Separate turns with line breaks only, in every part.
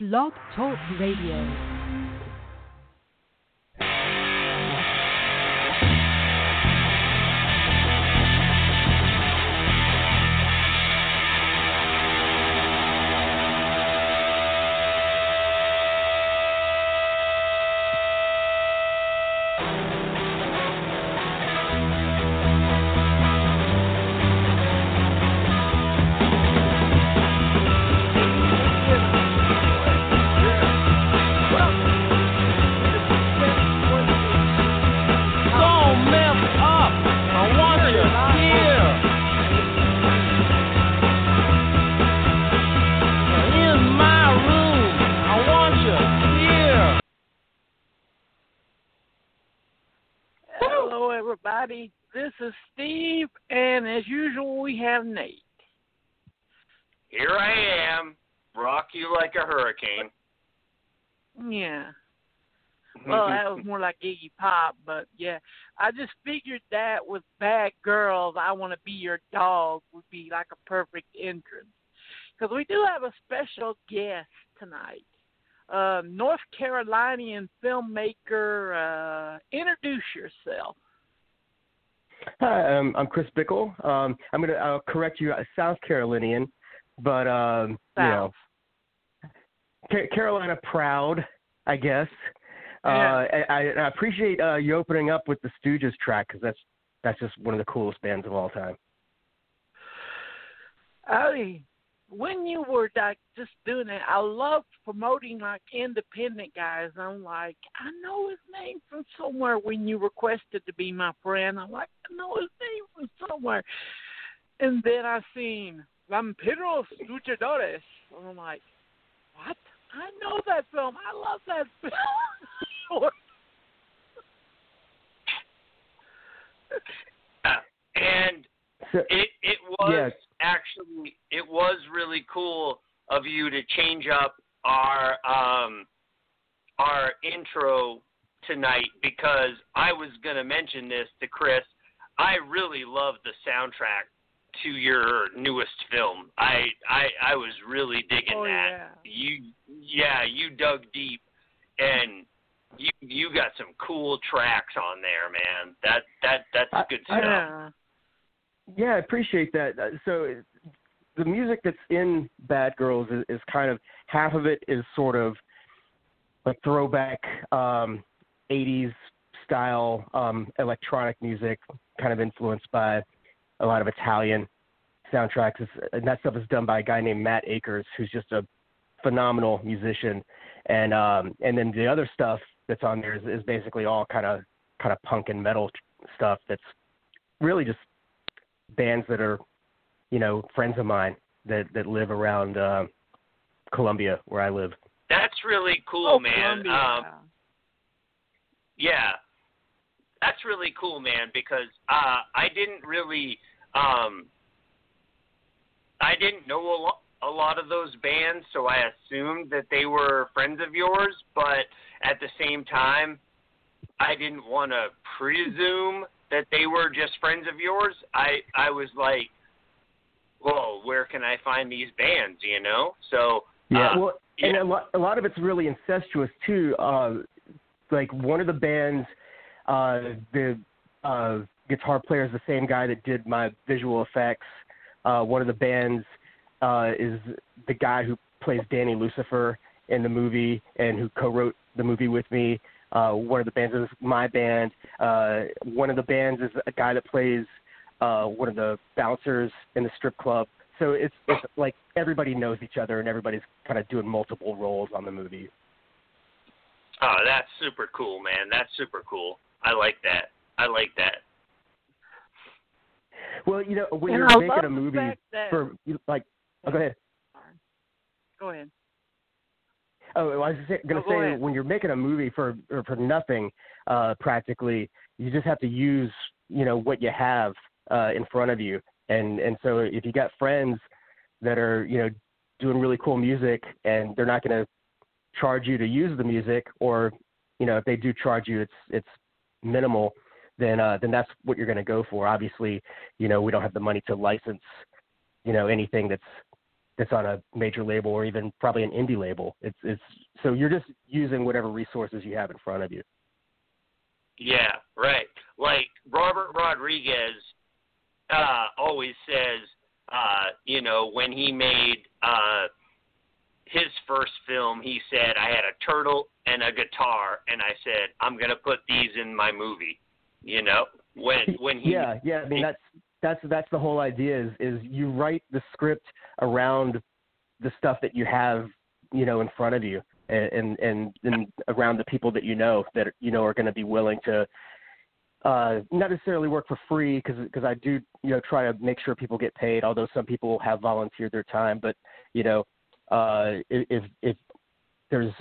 Blog Talk Radio.
Hurricane.
Yeah. Well, that was more like Iggy Pop, but yeah, I just figured that with Bad Girls, I Want to Be Your Dog would be like a perfect entrance. Because we do have a special guest tonight. Uh, North Carolinian filmmaker, uh, introduce yourself.
Hi, um, I'm Chris Bickel. Um, I'm gonna I'll correct you, uh, South Carolinian, but um, you know, Ca- Carolina proud, I guess. Uh, I, I, I appreciate uh, you opening up with the Stooges track because that's that's just one of the coolest bands of all time.
I when you were like just doing it, I love promoting like independent guys. I'm like, I know his name from somewhere. When you requested to be my friend, I'm like, I know his name from somewhere. And then I seen Vampiros Luchadores, and I'm like, what? I know that film. I love that film.
and it it was
Yes.
actually it was really cool of you to change up our um our intro tonight because I was gonna mention this to Chris. I really love the soundtrack to your newest film. I I I was really digging
Oh,
that.
yeah.
You yeah, you dug deep and you you got some cool tracks on there, man. That that that's
I-
good
I-
stuff.
yeah.
yeah, I appreciate that. Uh, So the music that's in Bad Girls is, is kind of half of it is sort of like throwback um, 80s style um, electronic music, kind of influenced by a lot of Italian soundtracks. And that stuff is done by a guy named Matt Akers, who's just a phenomenal musician. And um, and then the other stuff that's on there is, is basically all kind of kind of punk and metal stuff that's really just bands that are, you know, friends of mine that that live around uh, Columbia where I live.
That's really cool,
oh,
man. Um, yeah, that's really cool, man. Because uh, I didn't really, um, I didn't know a lot, a lot of those bands, so I assumed that they were friends of yours. But at the same time, I didn't want to presume that they were just friends of yours. I I was like, whoa, where can I find these bands? You know, so.
Yeah,
uh,
well, and a lot, a lot of it's really incestuous too. Uh, like one of the bands, uh, the uh, guitar player is the same guy that did my visual effects. Uh, one of the bands uh, is the guy who plays Danny Lucifer in the movie and who co-wrote the movie with me. Uh, one of the bands is my band. Uh, one of the bands is a guy that plays uh, one of the bouncers in the strip club. So it's it's like everybody knows each other and everybody's kind of doing multiple roles on the movie.
Oh, that's super cool, man. That's super cool. I like that. I like that.
Well, you know, when
And
you're
I
making a movie
that-
for like, oh, go ahead.
Go ahead.
Oh, I was going to
Oh,
say
ahead.
when you're making a movie for or for nothing, uh, practically, you just have to use you know what you have uh, in front of you, and and so if you got friends that are you know doing really cool music and they're not going to charge you to use the music, or you know if they do charge you, it's it's minimal. Then uh, then that's what you're going to go for. Obviously, you know we don't have the money to license you know anything that's that's on a major label or even probably an indie label. It's it's so you're just using whatever resources you have in front of you.
Yeah, right. Like Robert Rodriguez uh always says uh, you know, when he made uh his first film, he said, I had a turtle and a guitar and I said, I'm gonna put these in my movie. You know? When when he
Yeah, yeah, I mean that's that's that's the whole idea is is you write the script around the stuff that you have, you know, in front of you and and and around the people that you know that you know are going to be willing to uh not necessarily work for free because because I do you know try to make sure people get paid although some people have volunteered their time but you know uh if if there's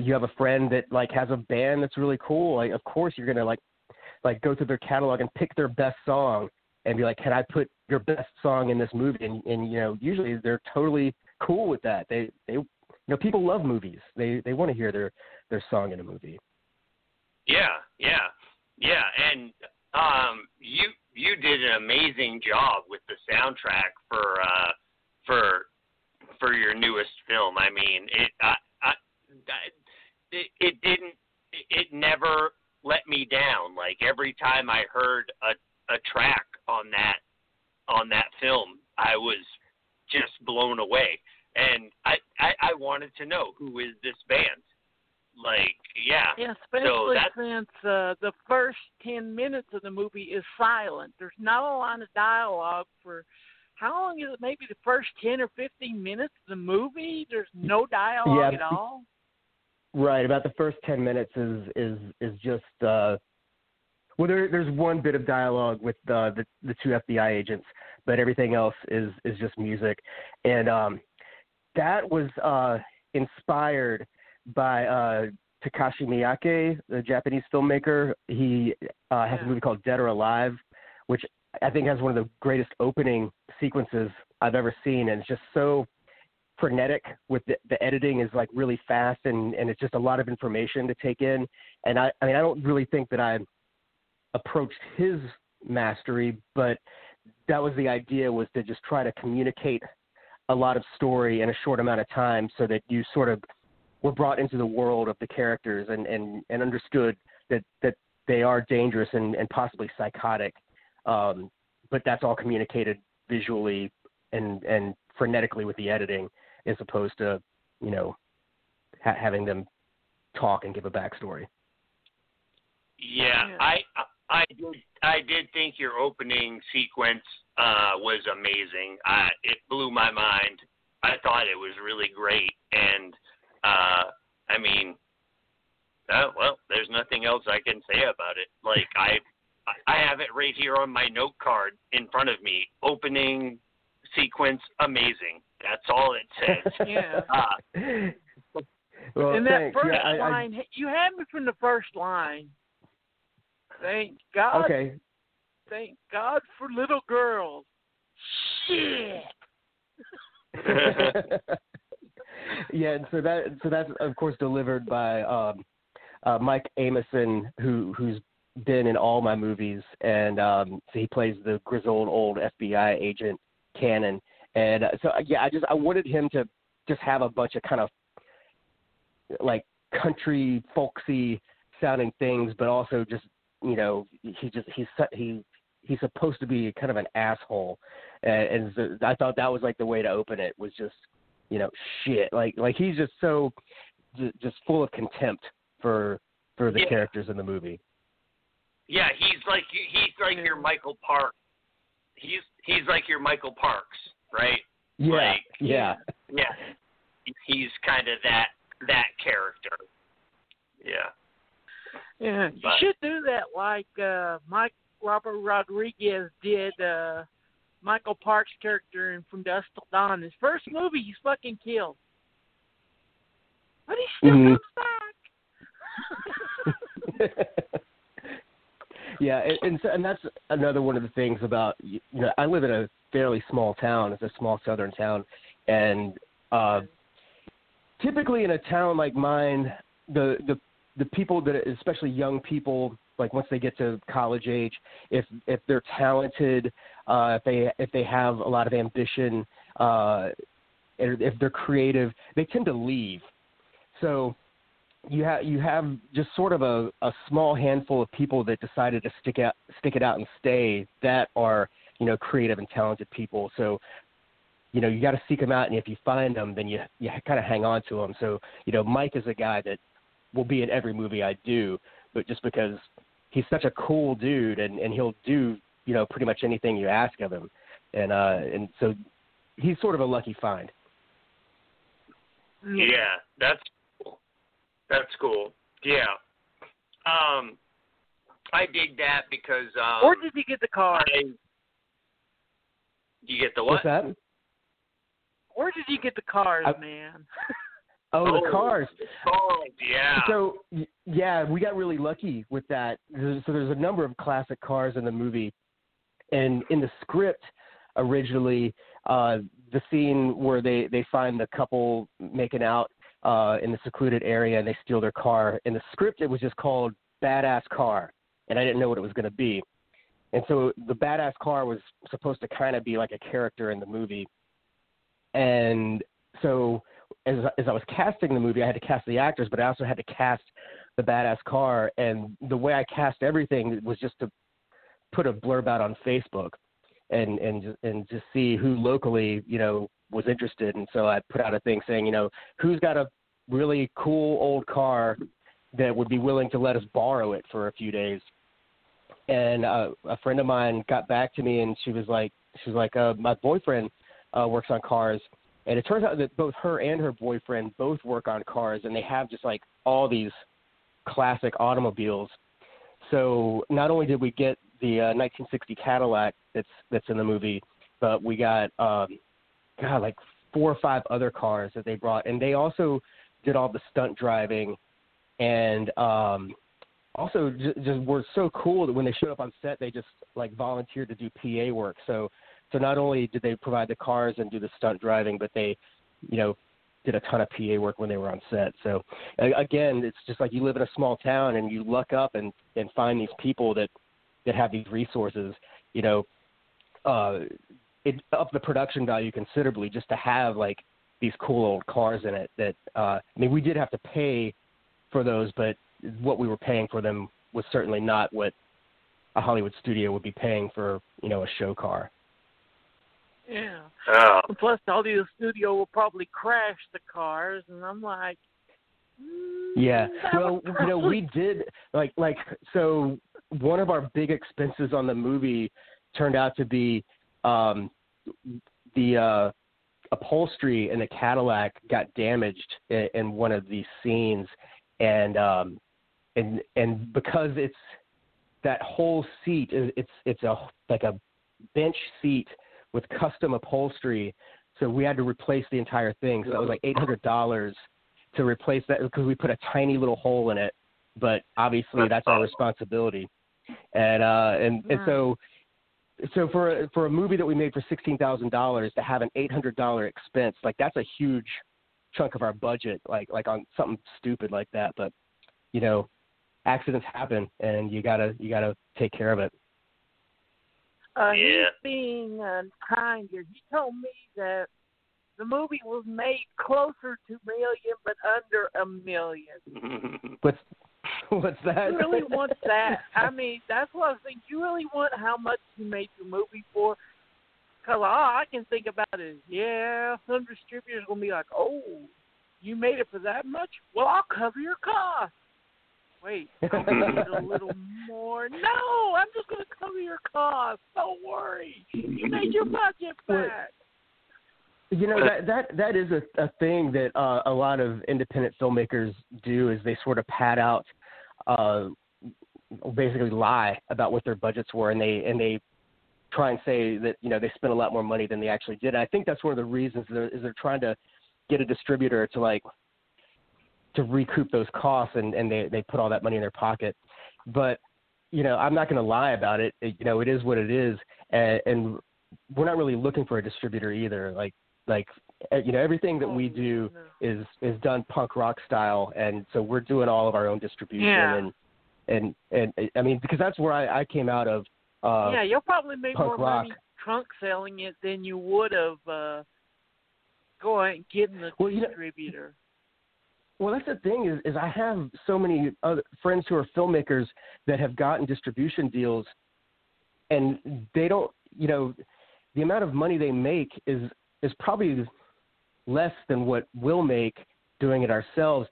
you have a friend that like has a band that's really cool like of course you're to like like go through their catalog and pick their best song and be like can I put your best song in this movie and and you know usually they're totally cool with that they they you know people love movies they they want to hear their their song in a movie
Yeah, yeah, yeah, and um, you you did an amazing job with the soundtrack for uh, for for your newest film. I mean, it I, I, it, it didn't it never let me down. Like every time I heard a a track on that on that film, I was just blown away. And I, I I wanted to know who is this band? Like, yeah.
Yeah,
So
especially
that-
since uh, the first ten minutes of the movie is silent. There's not a line of dialogue for how long is it? Maybe the first ten or fifteen minutes of the movie. There's no dialogue
Yeah.
at all.
Right, about the first ten minutes is is is just uh well there there's one bit of dialogue with uh, the the two FBI agents, but everything else is is just music. And um that was uh inspired by uh Takashi Miike, the Japanese filmmaker. He uh has a movie called Dead or Alive, which I think has one of the greatest opening sequences I've ever seen and it's just so frenetic with the, the editing is like really fast and and it's just a lot of information to take in and i i mean i don't really think that i approached his mastery but that was the idea was to just try to communicate a lot of story in a short amount of time so that you sort of were brought into the world of the characters and and and understood that that they are dangerous and and possibly psychotic um but that's all communicated visually and and frenetically with the editing as opposed to you know ha- having them talk and give a backstory.
Yeah,
Yeah.
I I did I did think your opening sequence uh was amazing. I it blew my mind. I thought it was really great and uh I mean uh, well, there's nothing else I can say about it. Like I I have it right here on my note card in front of me. Opening sequence amazing. That's all it says.
Yeah.
uh,
well,
and that
thanks.
first
yeah, I, I,
line, you had me from the first line. Thank God.
okay.
Thank God for little girls. Shit.
yeah, and so that so that's of course delivered by um, uh, Mike Amison, who who's been in all my movies, and um, so he plays the grizzled old FBI agent Cannon, and uh, so yeah, I just I wanted him to just have a bunch of kind of like country folksy sounding things, but also just you know he just he's su- he he's supposed to be kind of an asshole, and, and so I thought that was like the way to open it was just you know shit like like he's just so just full of contempt for for the
Yeah.
characters in the movie.
Yeah, he's like he's like your Michael Park. He's he's like your Michael Parks, right?
Yeah,
Like,
yeah,
Yeah, he's kind of that that character. Yeah.
Yeah, you
But-
should do that like uh Mike Robert Rodriguez did uh Michael Park's character in From Dusk Till Dawn. His first movie he's fucking killed. But he still
Mhm.
comes back.
yeah, and and, so, and that's another one of the things about you know I live in a fairly small town. It's a small southern town, and uh, typically in a town like mine, the the the people that especially young people like once they get to college age, if if they're talented, uh, if they if they have a lot of ambition. Uh, if they're creative, they tend to leave. So you have you have just sort of a, a small handful of people that decided to stick out stick it out and stay that are you know creative and talented people. So you know you got to seek them out, and if you find them, then you you kind of hang on to them. So you know Mike is a guy that will be in every movie I do, but just because he's such a cool dude and and he'll do you know pretty much anything you ask of him, and uh and so he's sort of a lucky find.
Yeah, that's cool. That's cool. Yeah. Um, I dig that because um,
Where did you get the car?
I, you get the what?
What's that?
Where did you get the cars,
I-
man?
Oh, the cars.
Oh, yeah.
So yeah, we got really lucky with that. So there's a number of classic cars in the movie, and in the script originally, uh, the scene where they they find the couple making out uh, in the secluded area and they steal their car. In the script, it was just called "Badass Car," and I didn't know what it was going to be. And so the badass car was supposed to kind of be like a character in the movie. And so as as I was casting the movie, I had to cast the actors, but I also had to cast the badass car. And the way I cast everything was just to put a blurb out on Facebook and and and just see who locally you know was interested. And so I put out a thing saying, you know, who's got a really cool old car that would be willing to let us borrow it for a few days. And uh, a friend of mine got back to me, and she was like, she was like, uh, my boyfriend uh, works on cars, and it turns out that both her and her boyfriend both work on cars, and they have just like all these classic automobiles. So not only did we get the uh, 1960 Cadillac that's that's in the movie, but we got um, God like four or five other cars that they brought, and they also did all the stunt driving, and um, also just, just were so cool that when they showed up on set, they just like volunteered to do PA work. So so not only did they provide the cars and do the stunt driving, but they, you know, did a ton of PA work when they were on set. So again, it's just like you live in a small town and you luck up and and find these people that that have these resources. You know, uh, it up the production value considerably just to have like these cool old cars in it. That uh, I mean, we did have to pay for those, but what we were paying for them was certainly not what a Hollywood studio would be paying for, you know, a show car.
Yeah.
Oh,
And plus, the audio studio will probably crash the cars, and I'm like, mm,
Yeah. Well,
would
you know, we did like like so one of our big expenses on the movie turned out to be um the uh upholstery in the Cadillac got damaged in, in one of these scenes and um and and because it's that whole seat is it's it's a like a bench seat with custom upholstery so we had to replace the entire thing. So that was like eight hundred dollars to replace that because we put a tiny little hole in it but obviously that's our responsibility. And uh and and so so for a, for a movie that we made for sixteen thousand dollars to have an eight hundred dollar expense like that's a huge chunk of our budget like like on something stupid like that. But you know accidents happen and you gotta you gotta take care of it
Uh,
Yeah.
He's being uh, kind here. He told me that the movie was made closer to million, but under a million.
what's what's that
You really want that? I mean, that's what I was thinking. You really want how much you made your movie for? Because all I can think about is, yeah, some distributors gonna be like, oh, you made it for that much? Well, I'll cover your cost. Wait, I need a little more. No, I'm just gonna cover your cost. Don't worry, you made your budget
Well,
back.
You know that that that is a a thing that uh, a lot of independent filmmakers do is they sort of pad out, uh, basically lie about what their budgets were, and they and they try and say that you know they spent a lot more money than they actually did. And I think that's one of the reasons they're, is they're trying to get a distributor to like to recoup those costs, and and they they put all that money in their pocket. But you know I'm not going to lie about it. it. You know it is what it is, and, and we're not really looking for a distributor either. Like like uh, you know everything that we
Oh,
do is is done punk rock style and so we're doing all of our own distribution
Yeah.
and and and i mean because that's where i i came out of uh
yeah, you'll probably make more
rock.
money trunk selling it than you would have uh going getting the
Well, you know-
distributor.
Well, that's the thing is, is I have so many other friends who are filmmakers that have gotten distribution deals, and they don't, you know, the amount of money they make is is probably less than what we'll make doing it ourselves.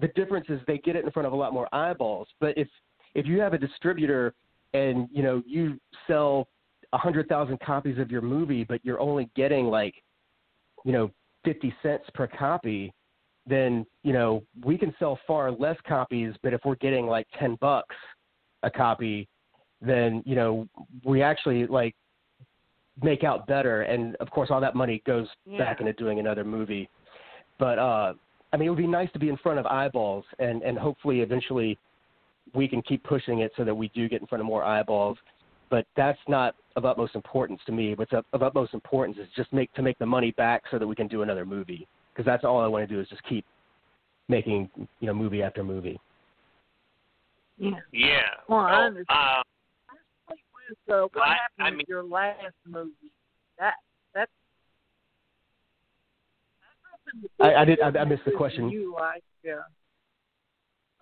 The difference is they get it in front of a lot more eyeballs. But if if you have a distributor and you know you sell a hundred thousand copies of your movie, but you're only getting like, you know, fifty cents per copy, then you know we can sell far less copies. But if we're getting like ten bucks a copy, then you know we actually like make out better. And of course, all that money goes
Yeah.
back into doing another movie. But uh, I mean, it would be nice to be in front of eyeballs, and and hopefully eventually we can keep pushing it so that we do get in front of more eyeballs. But that's not of utmost importance to me. What's of, of utmost importance is just make to make the money back so that we can do another movie. Because that's all I want to do is just keep making you know movie after movie.
Yeah.
Yeah.
Well, I
Well,
understand.
uh,
With, uh, what
I-
happened
I
with
mean-
your last movie? That that.
I- I did- I- I missed the question.
You like? Yeah.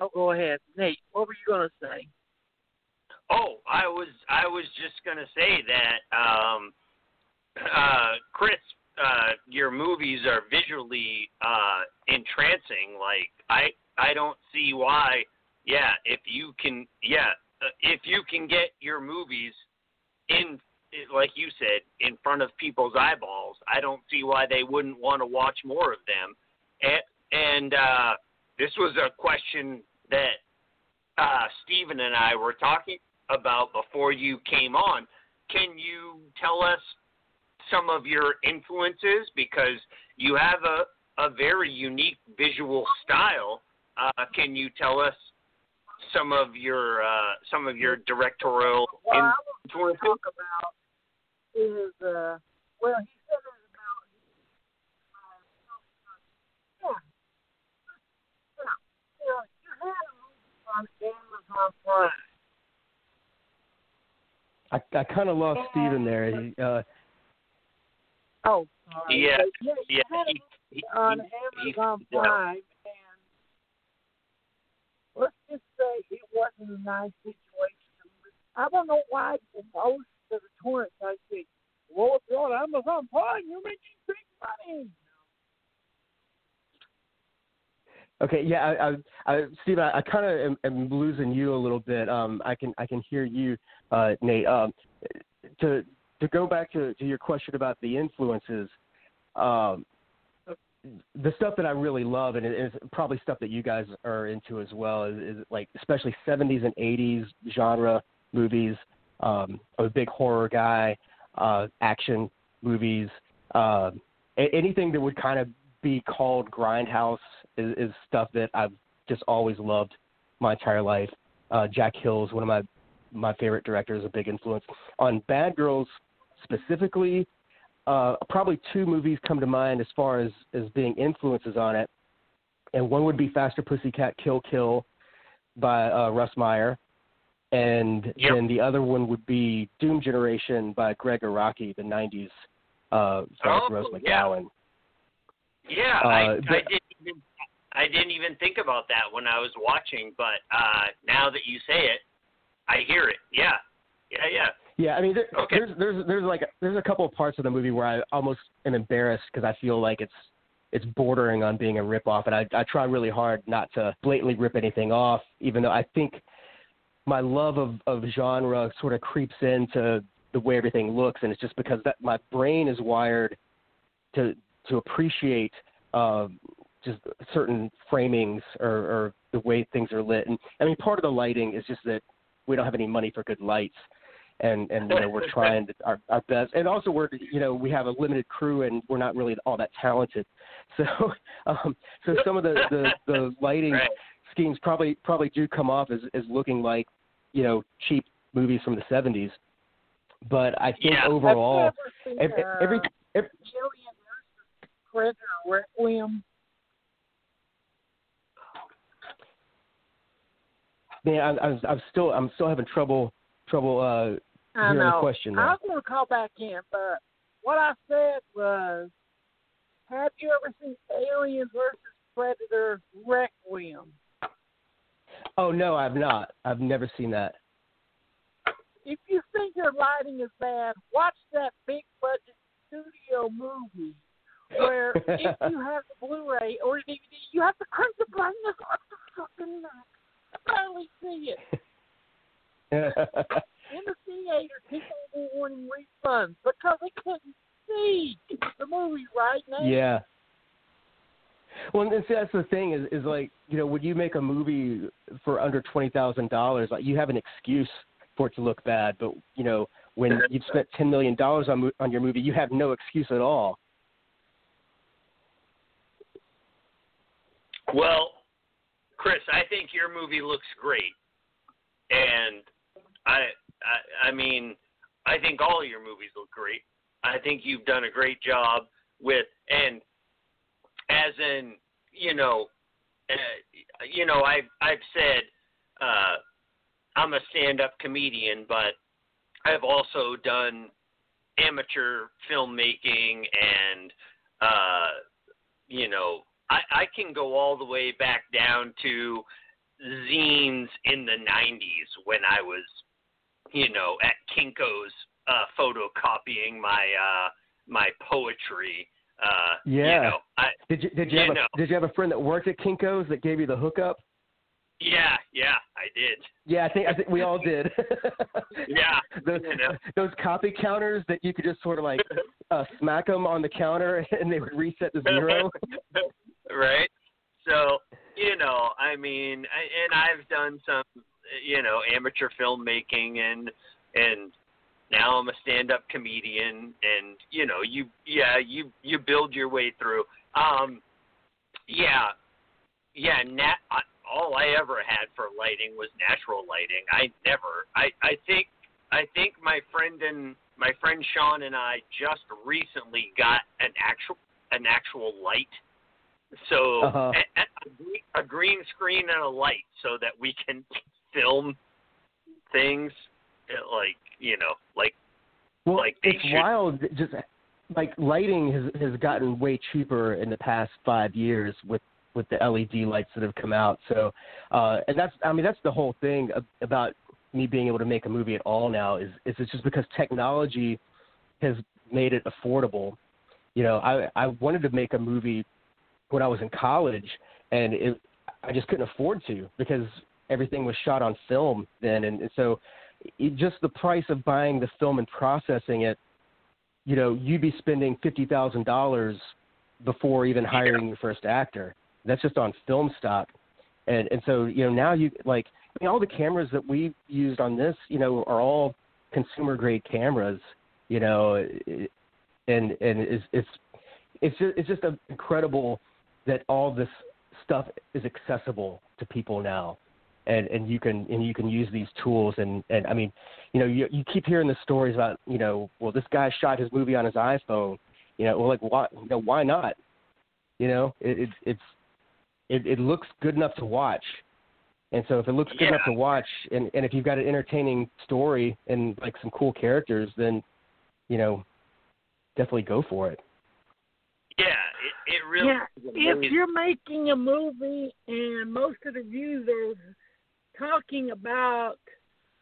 Oh, go ahead, Nate. What were you gonna say?
Oh, I was I was just gonna say that um, uh, Chris, uh, your movies are visually uh, entrancing. Like I I don't see why. Yeah, if you can, yeah, uh, if you can get your movies in, like you said, in front of people's eyeballs, I don't see why they wouldn't want to watch more of them. And, and uh, this was a question that uh, Stephen and I were talking about before you came on. Can you tell us some of your influences because you have a a very unique visual style? Uh, can you tell us some of your uh, some of your directorial
What I was going
influences?
to talk about is, uh, well, he said it was about, uh, yeah, yeah, you you had a movie on Amazon Prime.
I I kind of lost Steven there. He, uh,
Oh, sorry.
Yeah,
But yeah,
Yeah, he, he,
on
he-
Amazon
yeah.
Prime, and let's just say it wasn't a nice situation. I don't know why most of the tourists I say, "Well, if you're on Amazon Prime, you're making big money."
Okay, yeah, I, I, I Steve, I, I kind of am, am losing you a little bit. Um, I can I can hear you, uh, Nate. Um, to to go back to, to your question about the influences, um, the stuff that I really love, and it is probably stuff that you guys are into as well, is, is like especially 70s and 80s genre movies. Um, I'm a big horror guy, uh, action movies, uh, anything that would kind of be called grindhouse is, is stuff that I've just always loved my entire life. Uh, Jack Hill's one of my my favorite directors, a big influence on Bad Girls specifically. Uh, probably two movies come to mind as far as as being influences on it, and one would be Faster Pussycat Kill Kill by uh, Russ Meyer, and
Yep.
then the other one would be Doom Generation by Gregg Araki, the '90s uh,
Oh,
Rose. McGowan.
Yeah,
Uh,
I, I didn't even I didn't even think about that when I was watching, but uh, now that you say it, I hear it. Yeah, yeah, yeah.
Yeah, I mean, there,
Okay.
there's there's there's like there's a couple of parts of the movie where I almost am embarrassed because I feel like it's it's bordering on being a ripoff, and I I try really hard not to blatantly rip anything off, even though I think my love of of genre sort of creeps into the way everything looks, and it's just because that my brain is wired to to appreciate um, just certain framings or, or the way things are lit, and I mean, part of the lighting is just that we don't have any money for good lights and and you know we're trying to, our our best and also we're you know we have a limited crew and we're not really all that talented so um so some of the the, the lighting
Right.
schemes probably probably do come off as as looking like you know cheap movies from the 70s but i think
Yeah.
overall
Have you ever
every,
seen,
every, every
Gillian Requiem?
Man I, I, I'm still i'm still having trouble trouble uh hearing the question
I was going to call back in, but what I said was, have you ever seen Alien versus Predator Requiem?
Oh no, I've not. I've never seen that.
If you think your lighting is bad, watch that big budget studio movie where if you have the Blu-ray or DVD, you have to crank the brightness up to fucking finally see it. In the theater, people were wanting refunds because they couldn't see the movie right now.
yeah. Well, and see, that's the thing is, is like you know when you make a movie for under twenty thousand dollars, like you have an excuse for it to look bad. But you know when you've spent ten million dollars on on your movie, you have no excuse at all.
Well, Chris, I think your movie looks great, and I, I, I mean, I think all your movies look great. I think you've done a great job with, and as in, you know, uh, you know, I've I've said uh, I'm a stand-up comedian, but I've also done amateur filmmaking and uh, you know I, I can go all the way back down to zines in the 90s when I was, you know, at Kinko's uh, photocopying my uh, my poetry. Uh,
Yeah.
You know, I,
Did you did you,
You
have
know.
a, did you have a friend that worked at Kinkos that gave you the hookup?
yeah, yeah, I did.
Yeah, I think I think we all did.
Yeah,
those,
you know.
those copy counters that you could just sort of like uh, smack them on the counter and they would reset to zero.
Right? So, you know, I mean, I, and I've done some, you know, amateur filmmaking and and now I'm a stand-up comedian and you know, you yeah, you you build your way through. Um yeah. Yeah, nat I, all I ever had for lighting was natural lighting. I never I I think I think my friend and my friend Sean and I just recently got an actual an actual light so
Uh-huh.
a, a, green screen and a light so that we can film things uh, like you know like
Well,
Like,
it's
should-
wild. Just like lighting has has gotten way cheaper in the past five years with with the LED lights that have come out. So, uh, and that's I mean that's the whole thing about me being able to make a movie at all now is is it's just because technology has made it affordable. You know, I I wanted to make a movie when I was in college, and it I just couldn't afford to because everything was shot on film then, and, and so it, just the price of buying the film and processing it, you know, you'd be spending fifty thousand dollars before even hiring your first actor. That's just on film stock, and and so you know now you like I mean, all the cameras that we used on this, you know, are all consumer grade cameras, you know, and and it's it's it's just, it's just an incredible that all this stuff is accessible to people now and and you can and you can use these tools and and I mean, you know, you you keep hearing the stories about you know, well, this guy shot his movie on his iPhone, you know, well, like why you know why not? You know, it, it it's it it looks good enough to watch, and so if it looks good
Yeah.
enough to watch, and and if you've got an entertaining story and like some cool characters, then you know, definitely go for it.
Yeah it, it really
yeah,
is
if you're making a movie and most of the reviews are talking about,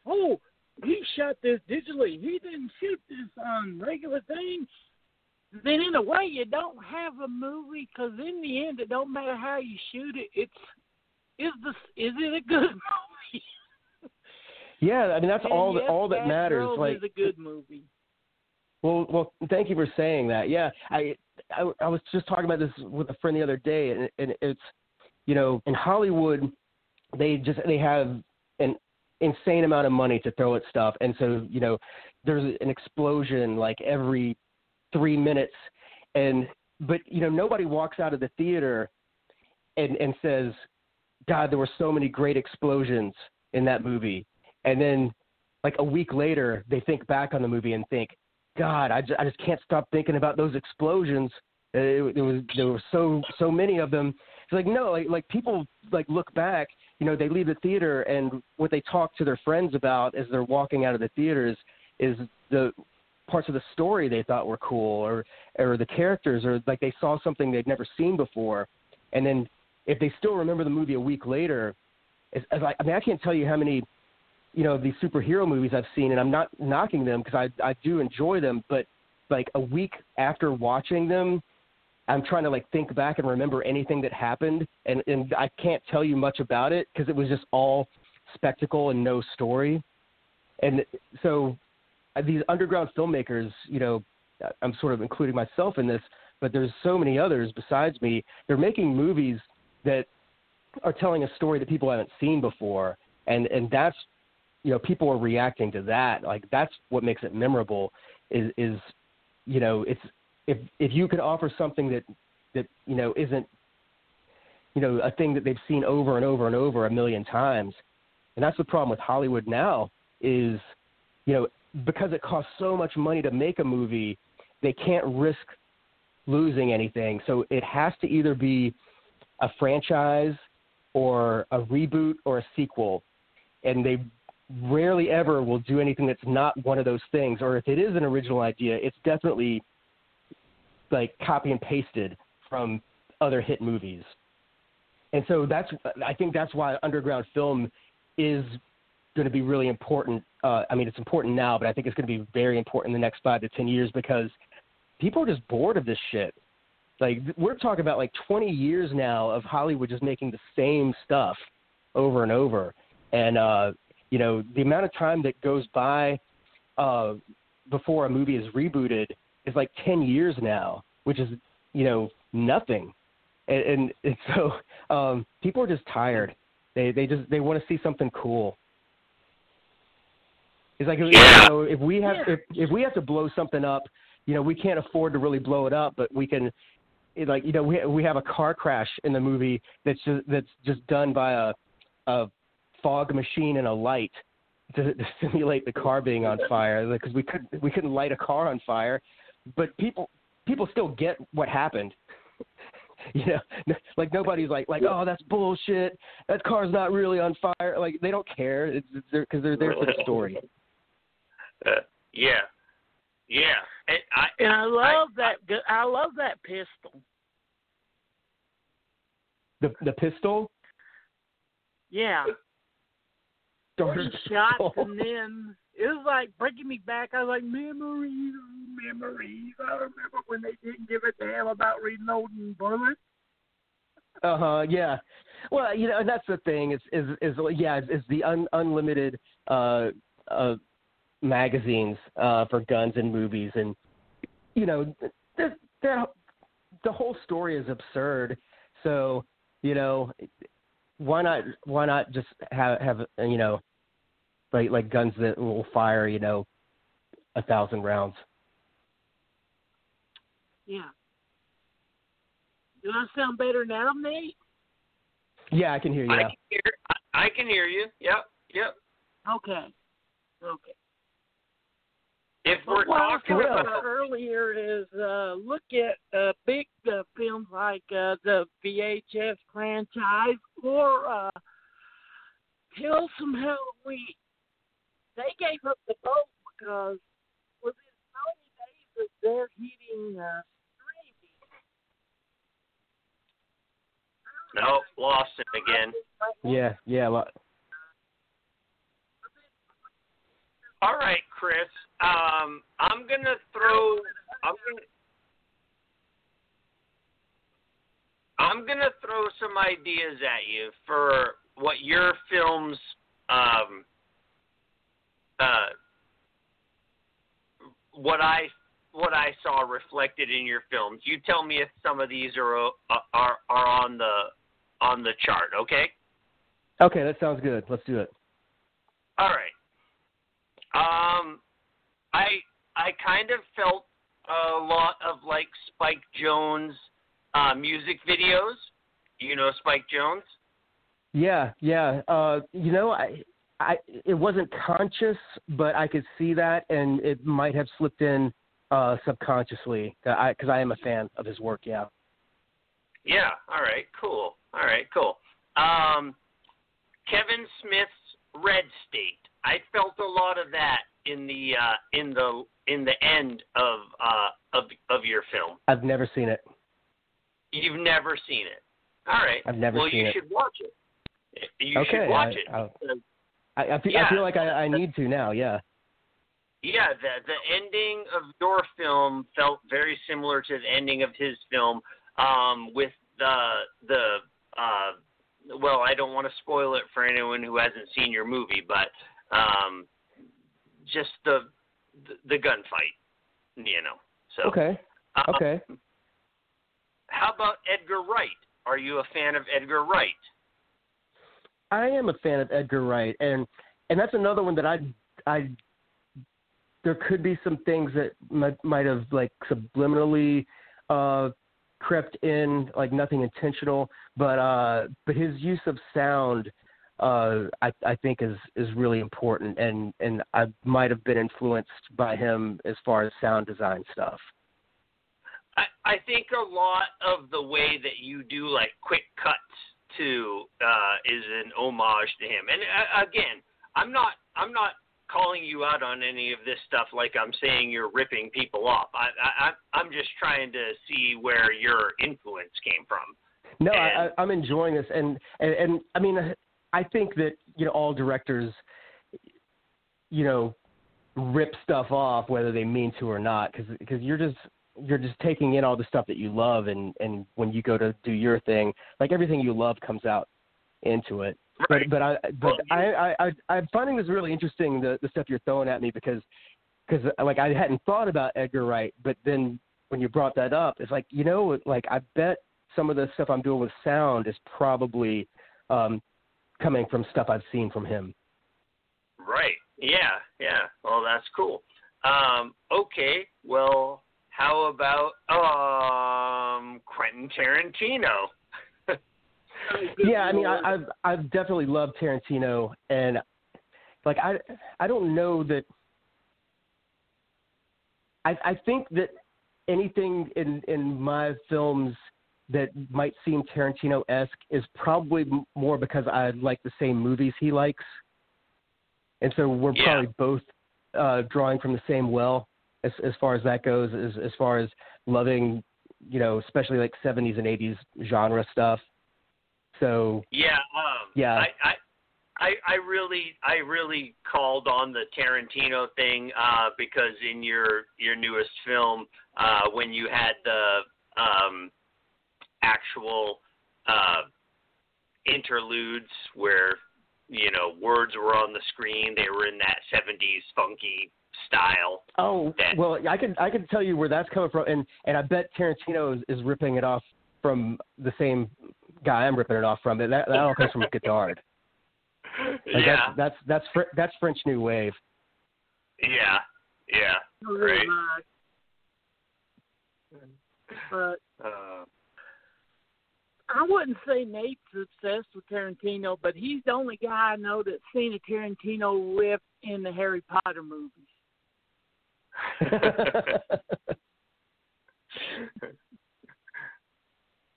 oh, he shot this digitally, he didn't shoot this on regular thing, then in a way you don't have a movie because in the end it don't matter how you shoot it. It's is this is it a good movie?
Yeah, I mean that's
And
all that all that
Bad
matters.
Girls
Like
is a good movie.
Well, well, thank you for saying that. Yeah, I, I, I was just talking about this with a friend the other day, and, and it's, you know, in Hollywood, they just they have an insane amount of money to throw at stuff, and so you know, there's an explosion like every three minutes, and but you know nobody walks out of the theater and and says, God, there were so many great explosions in that movie, and then like a week later they think back on the movie and think God, I just, I just can't stop thinking about those explosions. Uh, It, it was there were so so many of them. It's like no, like like people like look back. You know, they leave the theater and what they talk to their friends about as they're walking out of the theaters is the parts of the story they thought were cool, or or the characters, or like they saw something they'd never seen before, and then if they still remember the movie a week later, as, as I, I mean, I can't tell you how many, you know, these superhero movies I've seen, and I'm not knocking them because I I do enjoy them, but like a week after watching them, I'm trying to like think back and remember anything that happened, and and I can't tell you much about it because it was just all spectacle and no story, and so uh, these underground filmmakers, you know, I'm sort of including myself in this, but there's so many others besides me. They're making movies that are telling a story that people haven't seen before, and and that's you know people are reacting to that. Like that's what makes it memorable. Is is you know it's if if you could offer something that that you know isn't you know a thing that they've seen over and over and over a million times, and that's the problem with Hollywood now is you know because it costs so much money to make a movie, they can't risk losing anything. So it has to either be a franchise or a reboot or a sequel. And they rarely ever will do anything that's not one of those things. Or if it is an original idea, it's definitely like copy and pasted from other hit movies. And so that's I think that's why underground film is going to be really important. Uh, I mean, it's important now, but I think it's going to be very important in the next five to ten years because people are just bored of this shit. Like we're talking about like 20 years now of Hollywood just making the same stuff over and over, and uh, you know the amount of time that goes by uh, before a movie is rebooted is like 10 years now, which is you know nothing, and, and, and so um, people are just tired. They they just they want to see something cool. It's like
Yeah.
you know, if we have if if we have to blow something up, you know, we can't afford to really blow it up, but we can it, like you know, we we have a car crash in the movie that's just that's just done by a a fog machine and a light to, to simulate the car being on fire because we couldn't we couldn't light a car on fire, but people people still get what happened. you know, like nobody's like like oh that's bullshit. That car's not really on fire. Like they don't care. It's because they're, 'cause they're there for the story.
Uh, yeah, yeah. And I
And I love
I-
that. gu- I love that pistol.
The the pistol.
Yeah, shots,
pistol.
and then it was like bringing me back. I was like, memories, memories. I remember when they didn't give a damn about reloading bullets.
Uh huh. Yeah. Well, you know, and that's the thing. Is is is yeah, is, is the un, unlimited uh uh magazines uh for guns and movies, and you know, the the the whole story is absurd. So you know, why not why not just have have uh, you know, like like guns that will fire you know, a thousand rounds.
Yeah. Do I sound better now, Nate?
Yeah, I can hear you
I
now.
can hear. I, I can hear you. Yep, yep.
Okay. Okay.
If
But
we're
what I was
talking
talking
about
about earlier is uh, look at uh, big uh, films like uh, the VHS franchise or uh, Tales from Halloween. They gave up the boat because within 90 days of their hitting uh, streaming,
no, lost him again.
Yeah, yeah. Well,
All right, Chris. Um, I'm gonna throw. I'm gonna. I'm gonna throw some ideas at you for what your films, um, uh, what I what I saw reflected in your films. You tell me if some of these are uh, are are on the on the chart. Okay.
okay, that sounds good. Let's do it.
All right. Um, I I kind of felt a lot of like Spike Jonze uh, music videos. You know Spike Jonze?
Yeah, yeah. Uh, you know, I, I, it wasn't conscious, but I could see that, and it might have slipped in uh, subconsciously. Because I, am a fan of his work. Yeah.
Yeah. All right. Cool. All right. Cool. Um, Kevin Smith's Red State. I felt a lot of that in the uh, in the in the end of uh, of of your film?
I've never seen it.
You've never seen it. All right.
I've never
well,
seen it.
Well, you should watch it. You
okay,
should watch
I,
it.
I'll- I, I, feel,
Yeah.
I feel like I, I need to now. Yeah.
Yeah, the the ending of your film felt very similar to the ending of his film, um, with the the uh, well, I don't want to spoil it for anyone who hasn't seen your movie, but um, just the the, the gunfight, you know. So
Okay.
uh,
Okay.
How about Edgar Wright? Are you a fan of Edgar Wright?
I am a fan of Edgar Wright, and and that's another one that I I there could be some things that might might have like subliminally uh crept in, like nothing intentional, but uh but his use of sound uh I I think is is really important, and and I might have been influenced by him as far as sound design stuff.
I, I think a lot of the way that you do like quick cuts to uh, is an homage to him. And uh, again, I'm not I'm not calling you out on any of this stuff like I'm saying you're ripping people off. I, I I'm just trying to see where your influence came from.
No, I, I,
And-
I'm enjoying this, and, and and I mean, I think that you know all directors, you know, rip stuff off whether they mean to or not, because because you're just you're just taking in all the stuff that you love, and and when you go to do your thing, like everything you love comes out into it.
Right.
But but I but I, I I I'm finding this really interesting the the stuff you're throwing at me because because like I hadn't thought about Edgar Wright, but then when you brought that up, it's like you know like I bet some of the stuff I'm doing with sound is probably um, coming from stuff I've seen from him.
Right. Yeah. Yeah. Well, that's cool. Um, okay. Well, how about um, Quentin Tarantino?
Yeah, I mean, I, I've I've definitely loved Tarantino, and like I I don't know that. I I think that anything in in my films that might seem Tarantino esque is probably more because I like the same movies he likes, and so we're
Yeah.
probably both uh, drawing from the same well as as far as that goes. As as far as loving, you know, especially like '70s and '80s genre stuff. So
Yeah, um,
Yeah.
I, I, I, I really, I really called on the Tarantino thing uh, because in your your newest film, uh, when you had the um, actual uh, interludes where you know words were on the screen, they were in that '70s funky style.
Oh
that-
well, I could I could tell you where that's coming from, and and I bet Tarantino is, is ripping it off from the same guy I'm ripping it off from. That that all comes from Godard. Like
yeah,
that's that's that's Fr- that's French New Wave.
yeah, yeah.
Really
Right.
But
Uh,
I wouldn't say Nate's obsessed with Tarantino, but he's the only guy I know that's seen a Tarantino riff in the Harry Potter movies.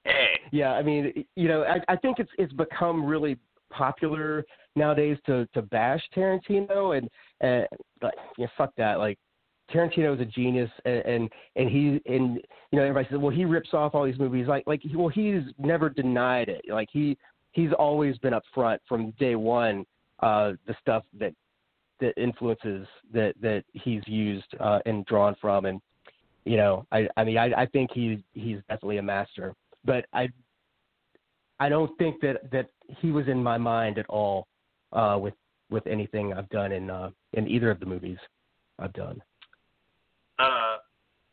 hey,
yeah, I mean, you know, I I think it's it's become really popular nowadays to to bash Tarantino and and like yeah, fuck that. Like Tarantino is a genius and and, and he and you know everybody says well he rips off all these movies. Like like well he's never denied it. Like he he's always been upfront from day one uh the stuff that that influences that that he's used uh and drawn from. And you know I I mean I I think he he's definitely a master. But I I don't think that that he was in my mind at all uh with with anything I've done in uh in either of the movies I've done.
Uh,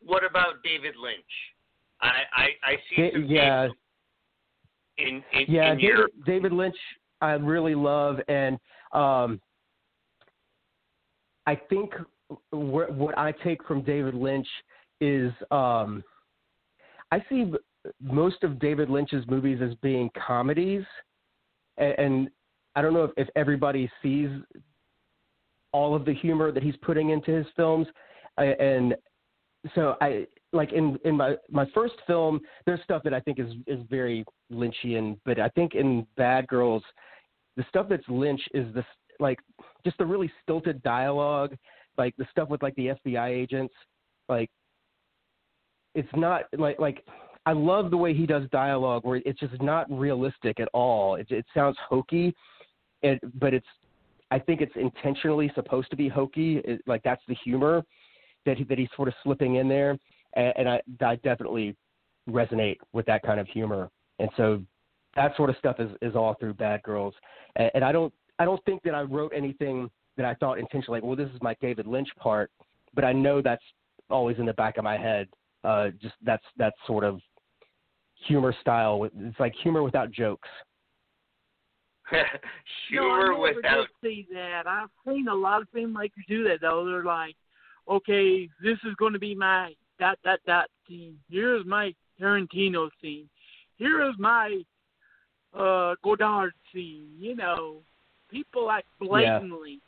what about David Lynch? I I, I see some
yeah.
in in,
Yeah,
in
David,
your
David Lynch, I really love, and um, I think wh- what I take from David Lynch is um, I see most of David Lynch's movies as being comedies, and, and I don't know if, if everybody sees all of the humor that he's putting into his films, and so I like in in my my first film there's stuff that I think is is very Lynchian, but I think in Bad Girls, the stuff that's Lynch is this like just the really stilted dialogue like the stuff with like the FBI agents, like it's not like like I love the way he does dialogue where it's just not realistic at all. It it sounds hokey, it, but it's I think it's intentionally supposed to be hokey. It, like that's the humor that he, that he's sort of slipping in there, and, and I I definitely resonate with that kind of humor. And so that sort of stuff is is all through Bad Girls, and, and I don't I don't think that I wrote anything that I thought intentionally like well this is my David Lynch part, but I know that's always in the back of my head. Uh, just that's that sort of humor style. It's like humor without jokes.
humor
no, I never
without.
Did see that. I've seen a lot of filmmakers do that though. They're like, okay, this is going to be my dot dot dot scene. Here's my Tarantino scene. Here is my uh Godard scene. You know, people like blatantly.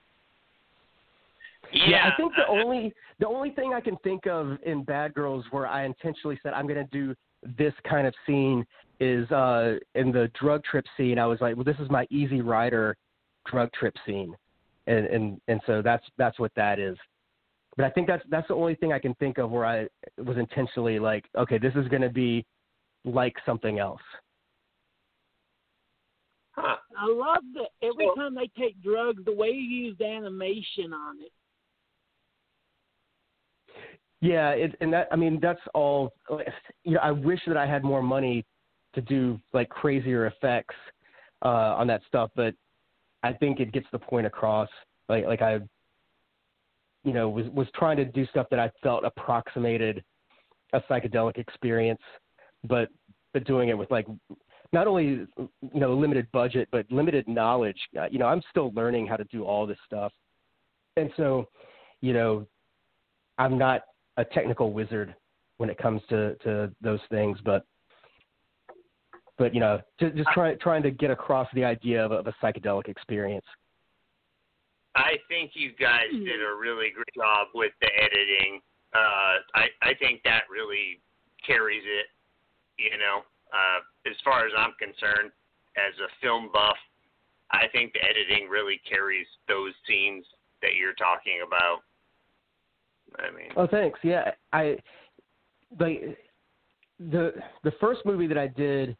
Yeah,
I think the only the only thing I can think of in Bad Girls where I intentionally said I'm going to do this kind of scene is uh in the drug trip scene. I was like, well, this is my Easy Rider drug trip scene, and and and so that's that's what that is. But I think that's that's the only thing I can think of where I was intentionally like, okay, this is going to be like something else.
Huh.
I love that every
So-
time they take drugs, the way you used animation on it.
Yeah, it, and that I mean that's all. You know, I wish that I had more money to do like crazier effects uh, on that stuff, but I think it gets the point across. Like like I, you know, was was trying to do stuff that I felt approximated a psychedelic experience, but but doing it with like not only you know limited budget but limited knowledge. Uh, you know, I'm still learning how to do all this stuff, and so you know, I'm not a technical wizard when it comes to to those things, but but you know, just, just trying trying to get across the idea of, of a psychedelic experience.
I think you guys did a really great job with the editing. Uh, I I think that really carries it. You know, uh, as far as I'm concerned, as a film buff, I think the editing really carries those scenes that you're talking about. I mean,
Oh, thanks. Yeah, I like the the first movie that I did.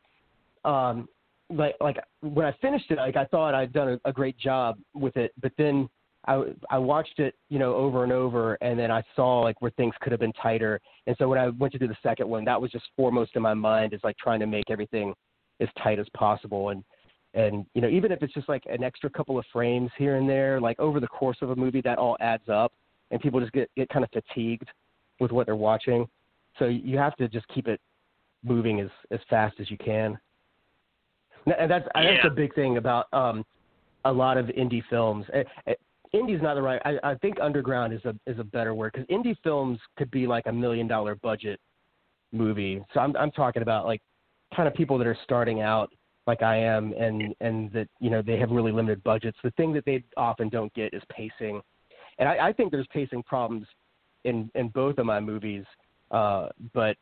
Um, like like when I finished it, like I thought I'd done a, a great job with it, but then I I watched it, you know, over and over, and then I saw like where things could have been tighter. And so when I went to do the second one, that was just foremost in my mind is like trying to make everything as tight as possible. And and you know, even if it's just like an extra couple of frames here and there, like over the course of a movie, that all adds up, and people just get get kind of fatigued with what they're watching. So you have to just keep it moving as as fast as you can. And that's that's
Yeah.
the big thing about um, a lot of indie films. Eh, eh, Indie's not the right. I, I think underground is a is a better word because indie films could be like a million dollar budget movie. So I'm I'm talking about like kind of people that are starting out like I am and and that you know they have really limited budgets. The thing that they often don't get is pacing, and I, I think there's pacing problems in in both of my movies, uh, but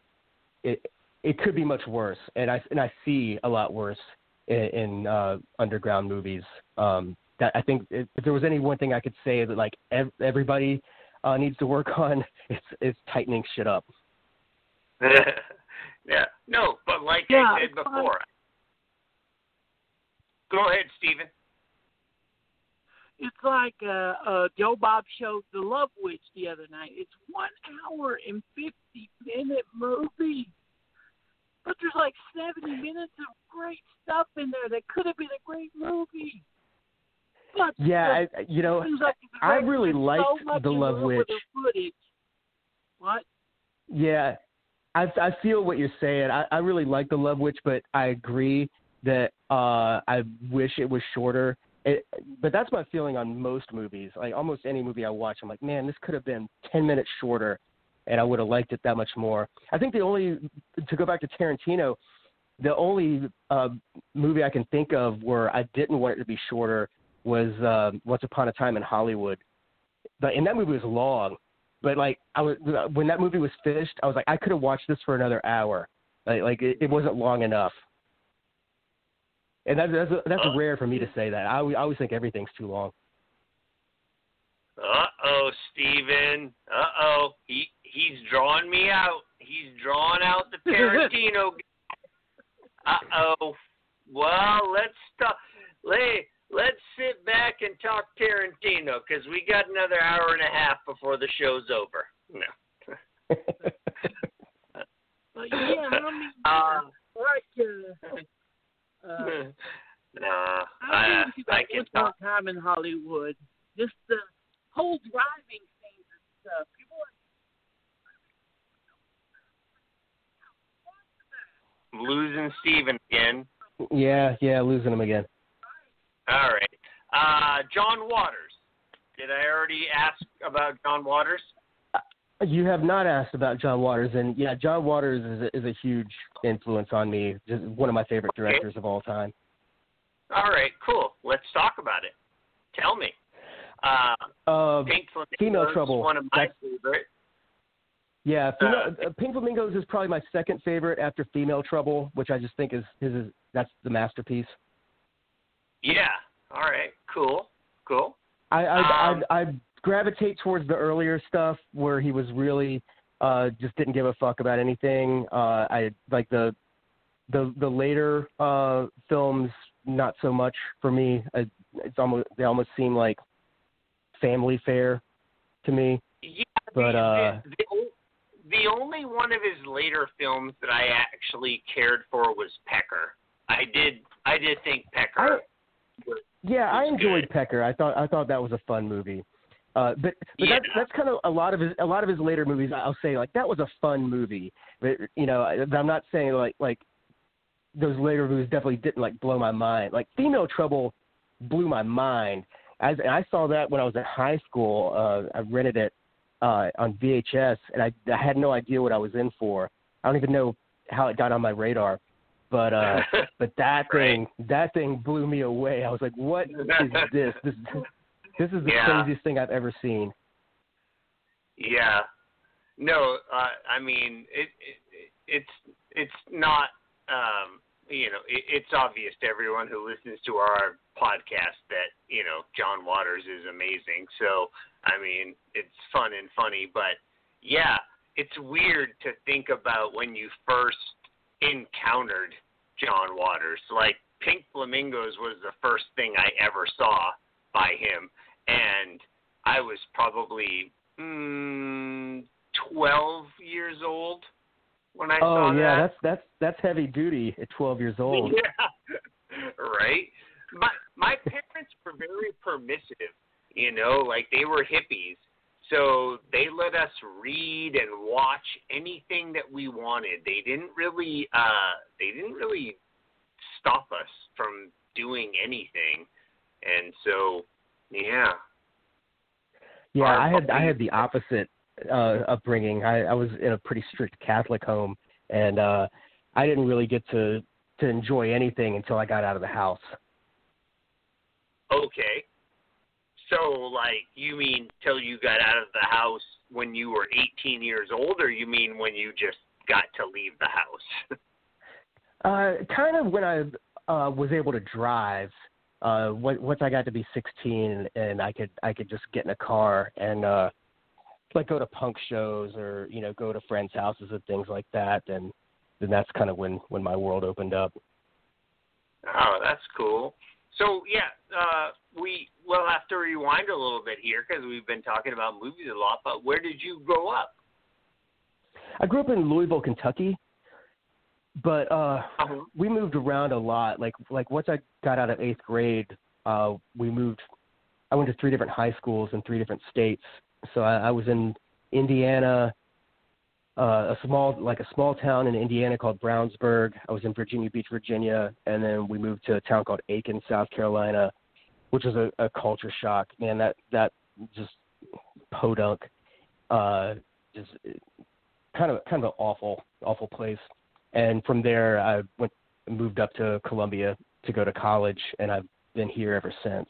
it it could be much worse, and I and I see a lot worse in, in uh, underground movies. Um, that I think if, if there was any one thing I could say that like ev- everybody uh, needs to work on, it's it's tightening shit up.
yeah, no, but like
Yeah,
I said
it's fine.
before. Go ahead, Steven.
It's like uh, uh, Joe Bob showed The Love Witch the other night. It's one hour and fifty minute movie, but there's like seventy minutes of great stuff in there that could have been a great movie. But
Yeah,
the-
I, you know,
like
I really liked
so
The Love
love
Witch.
the. What?
Yeah, I I feel what you're saying. I I really like the Love Witch, but I agree that uh I wish it was shorter. It, but that's my feeling on most movies. Like almost any movie I watch, I'm like, man, this could have been 10 minutes shorter, and I would have liked it that much more. I think the only to go back to Tarantino, the only uh, movie I can think of where I didn't want it to be shorter was uh, Once Upon a Time in Hollywood. But and that movie was long, but like I was when that movie was finished, I was like, I could have watched this for another hour. Like like it, it wasn't long enough. And that, that's that's
Oh.
rare for me to say that. I, I always think everything's too long.
Uh oh, Steven. Uh oh. He he's drawing me out. He's drawing out the Tarantino. uh oh. Well, let's stop. Let let's sit back and talk Tarantino because we got another hour and a half before the show's over. No.
But yeah, I mean,
Uh,
like, uh, uh,
nah,
I
I,
think
I can
more time in Hollywood. Just the whole driving scenes and stuff. People are
losing Steven again.
yeah, yeah, losing him again.
All right. Uh, John Waters. Did I already ask about John Waters?
You have not asked about John Waters, and yeah, John Waters is a, is a huge influence on me. Just one of my favorite directors of all time.
All right, cool. Let's talk about it. Tell me. Uh,
Uh,
Pink Flamingos,
Female Trouble.
One of my
That's-
favorite.
Yeah, female,
Uh,
Pink Flamingos is probably my second favorite after Female Trouble, which I just think is his is that's the masterpiece.
Yeah. All right. Cool. Cool.
I I,
Um,
I I gravitate towards the earlier stuff where he was really uh just didn't give a fuck about anything. Uh I like the the the later uh films not so much for me. I, it's almost they almost seem like family fare to me.
Yeah.
But,
the,
uh,
the, the, only one of his later films that I actually cared for was Pecker. I did. I did think Pecker. was
Yeah, I enjoyed
good.
Pecker. I thought I thought that was a fun movie. Uh, but but
Yeah.
that's that's kind of a lot of his a lot of his later movies. I'll say like that was a fun movie. But you know, I, I'm not saying like like those later movies definitely didn't like blow my mind. Like Female Trouble blew my mind. As I saw that when I was in high school. Uh, I rented it uh, on VHS, and I, I had no idea what I was in for. I don't even know how it got on my radar. But uh, but that thing that thing blew me away. I was like, what is this? This this is the
Yeah.
craziest thing I've ever seen.
Yeah. No, uh, I mean it, it. It's it's not. Um, you know, it, it's obvious to everyone who listens to our podcast that you know John Waters is amazing. So I mean, it's fun and funny, but yeah, it's weird to think about when you first encountered John Waters. Like Pink Flamingos was the first thing I ever saw by him, and I was probably mm, 12 years old when I saw that.
oh yeah, that's that's that's heavy duty at 12 years old.
Yeah. right. My my parents were very permissive, you know, like they were hippies. So they let us read and watch anything that we wanted. They didn't really uh they didn't really stop us from doing anything. And so yeah.
Yeah,
Our
I had I had the opposite uh upbringing. I, I was in a pretty strict Catholic home and uh I didn't really get to to enjoy anything until I got out of the house.
Okay. So like you mean till you got out of the house when you were 18 years old or you mean when you just got to leave the house?
Uh, kind of when I uh, was able to drive. Uh, on- once I got to be 16 and I could I could just get in a car and uh, like go to punk shows or you know go to friends' houses and things like that. And then that's kind of when when my world opened up.
Oh, that's cool. So yeah, uh, we will have to rewind a little bit here because we've been talking about movies a lot. But where did you grow up?
I grew up in Louisville, Kentucky, but uh,
Uh-huh.
we moved around a lot. Like like once I got out of eighth grade, uh, we moved. I went to three different high schools in three different states. So I, I was in Indiana, uh, a small like a small town in Indiana called Brownsburg. I was in Virginia Beach, Virginia, and then we moved to a town called Aiken, South Carolina, which was a, a culture shock. Man, that that just podunk, uh, just kind of kind of an awful awful place. And from there, I went moved up to Columbia to go to college, and I've been here ever since.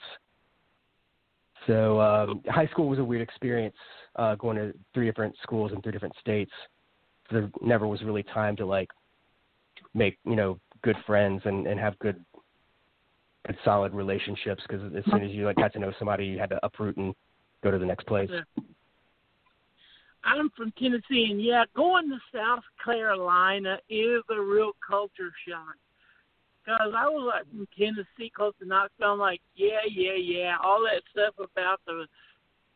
So um, high school was a weird experience, uh, going to three different schools in three different states. There never was really time to like make you know good friends and and have good good solid relationships because as soon as you like got to know somebody, you had to uproot and go to the next place.
I'm from Tennessee, and yeah, going to South Carolina is a real culture shock. Cause I was like from Tennessee, close to Knoxville. I'm like, yeah, yeah, yeah, all that stuff about the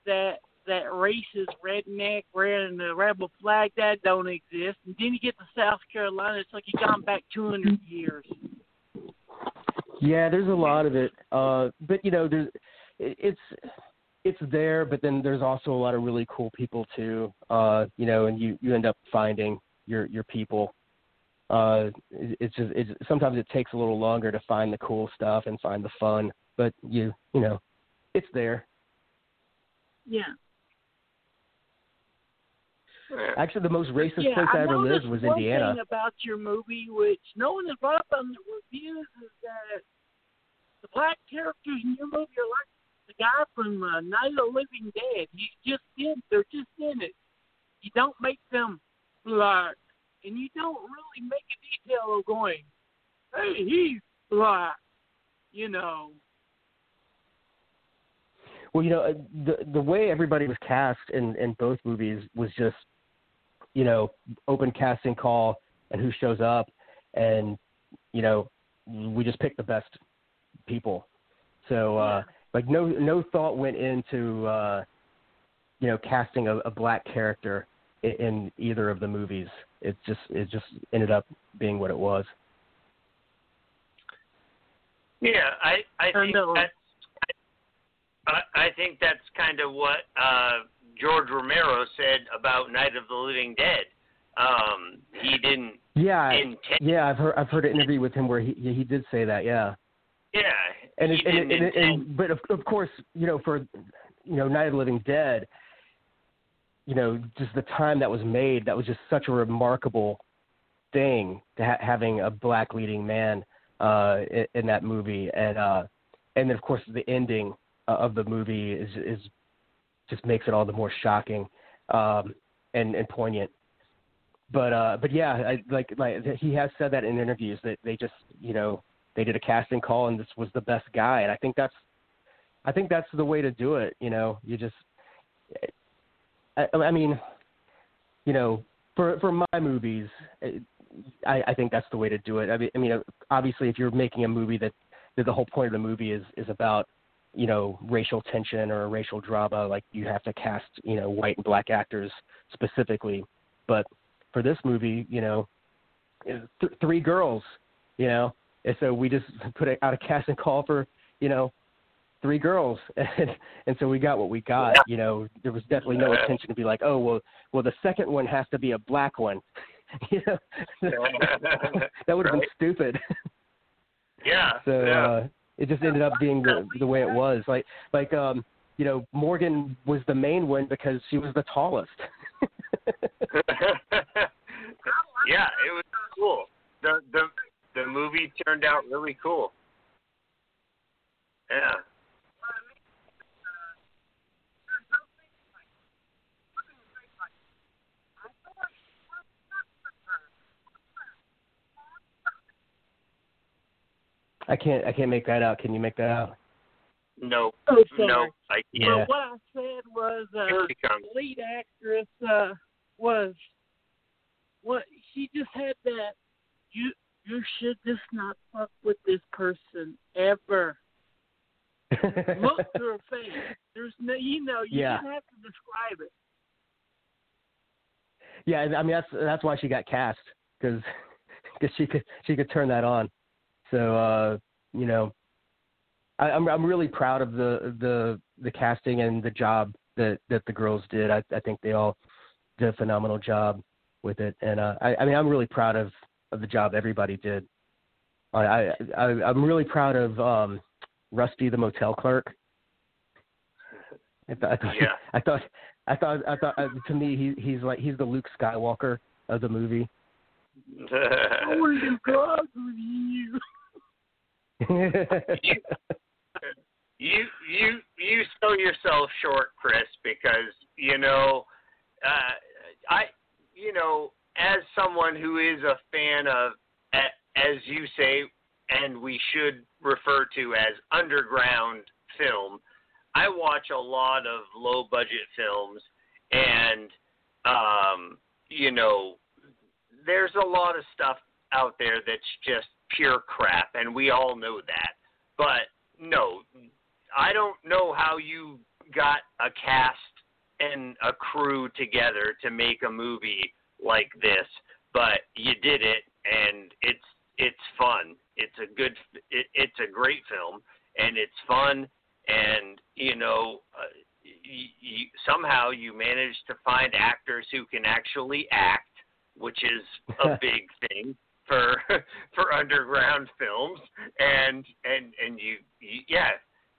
that that racist redneck wearing the rebel flag that don't exist. And then you get to South Carolina, it's like you gone back 200 years.
Yeah, there's a lot of it, uh, but you know, there's it's it's there, but then there's also a lot of really cool people too. Uh, you know, and you you end up finding your your people uh, it's just it's sometimes it takes a little longer to find the cool stuff and find the fun, but you you know, it's there.
Yeah.
Actually, the most racist
yeah,
place I,
I
ever lived was
one
Indiana.
Thing about your movie, which no one has brought up on the reviews, is that the black characters in your movie are like the guy from uh, Night of the Living Dead. He's just in, they're just in it. You don't make them black and you don't really make a detail of going, hey, he's black, you know.
Well, you know, uh, the the way everybody was cast in in both movies was just, you know, open casting call and who shows up, and you know, we just picked the best people. So, uh, like, no no thought went into, uh, you know, casting a, a black character in, in either of the movies it just it just ended up being what it was.
Yeah, I I think that's I, I think that's kind of what uh, George Romero said about Night of the Living Dead. Um, he didn't.
Yeah,
intend-
yeah, I've heard I've heard an interview with him where he he did say that. Yeah.
Yeah,
and
he
it,
didn't
and, it, and, and but of of course you know for you know Night of the Living Dead, you know, just the time that was made, that was just such a remarkable thing to ha- having a black leading man uh, in, in that movie, and uh, and then of course the ending uh, of the movie is is just makes it all the more shocking um, and and poignant. But uh, but yeah, I, like like he has said that in interviews that they just you know they did a casting call and this was the best guy, and I think that's I think that's the way to do it. You know, you just I, I mean, you know, for for my movies, eh, I, I think that's the way to do it. I mean, I mean, obviously, if you're making a movie that, that the whole point of the movie is is about you know racial tension or a racial drama, like you have to cast you know white and black actors specifically. But for this movie, you know, eh, th- three girls, you know, and so we just put out a casting call for you know three girls and and so we got what we got
yeah.
you know. There was definitely no intention to be like oh well well the second one has to be a black one. You know? That would have been stupid.
Yeah
so
yeah.
uh it just ended up being the the way it was. Like like um you know morgan was the main one because she was the tallest.
Yeah it was cool. The the the movie turned out really cool. Yeah
I can't I can't make that out. Can you make that out?
No.
Oh.
No, I can't.
Yeah.
Well, what I said was uh,
Here
the lead actress uh, was what she just had that you you should just not fuck with this person ever. Look to her face. There's no you know you
Yeah.
don't have to describe it.
yeah, I mean that's that's why she got cast because because she could she could turn that on. So uh, you know, I, I'm I'm really proud of the the the casting and the job that that the girls did. I I think they all did a phenomenal job with it, and uh, I I mean I'm really proud of of the job everybody did. I I, I I'm really proud of um, Rusty the motel clerk. I, th- I thought
Yeah.
I thought I thought I thought uh, to me he he's like he's the Luke Skywalker of the movie.
I want to do drugs with you.
You you you you sell yourself short, Chris, because you know, uh, I you know, as someone who is a fan of, as you say, and we should refer to as underground film. I watch a lot of low budget films, and um, you know, there's a lot of stuff out there that's just pure crap, and we all know that. But no, I don't know how you got a cast and a crew together to make a movie like this, but you did it, and it's it's fun. It's a good, it, it's a great film, and it's fun, and you know, uh, you, you, somehow you managed to find actors who can actually act, which is a big thing for for underground films, and and and you, you yeah,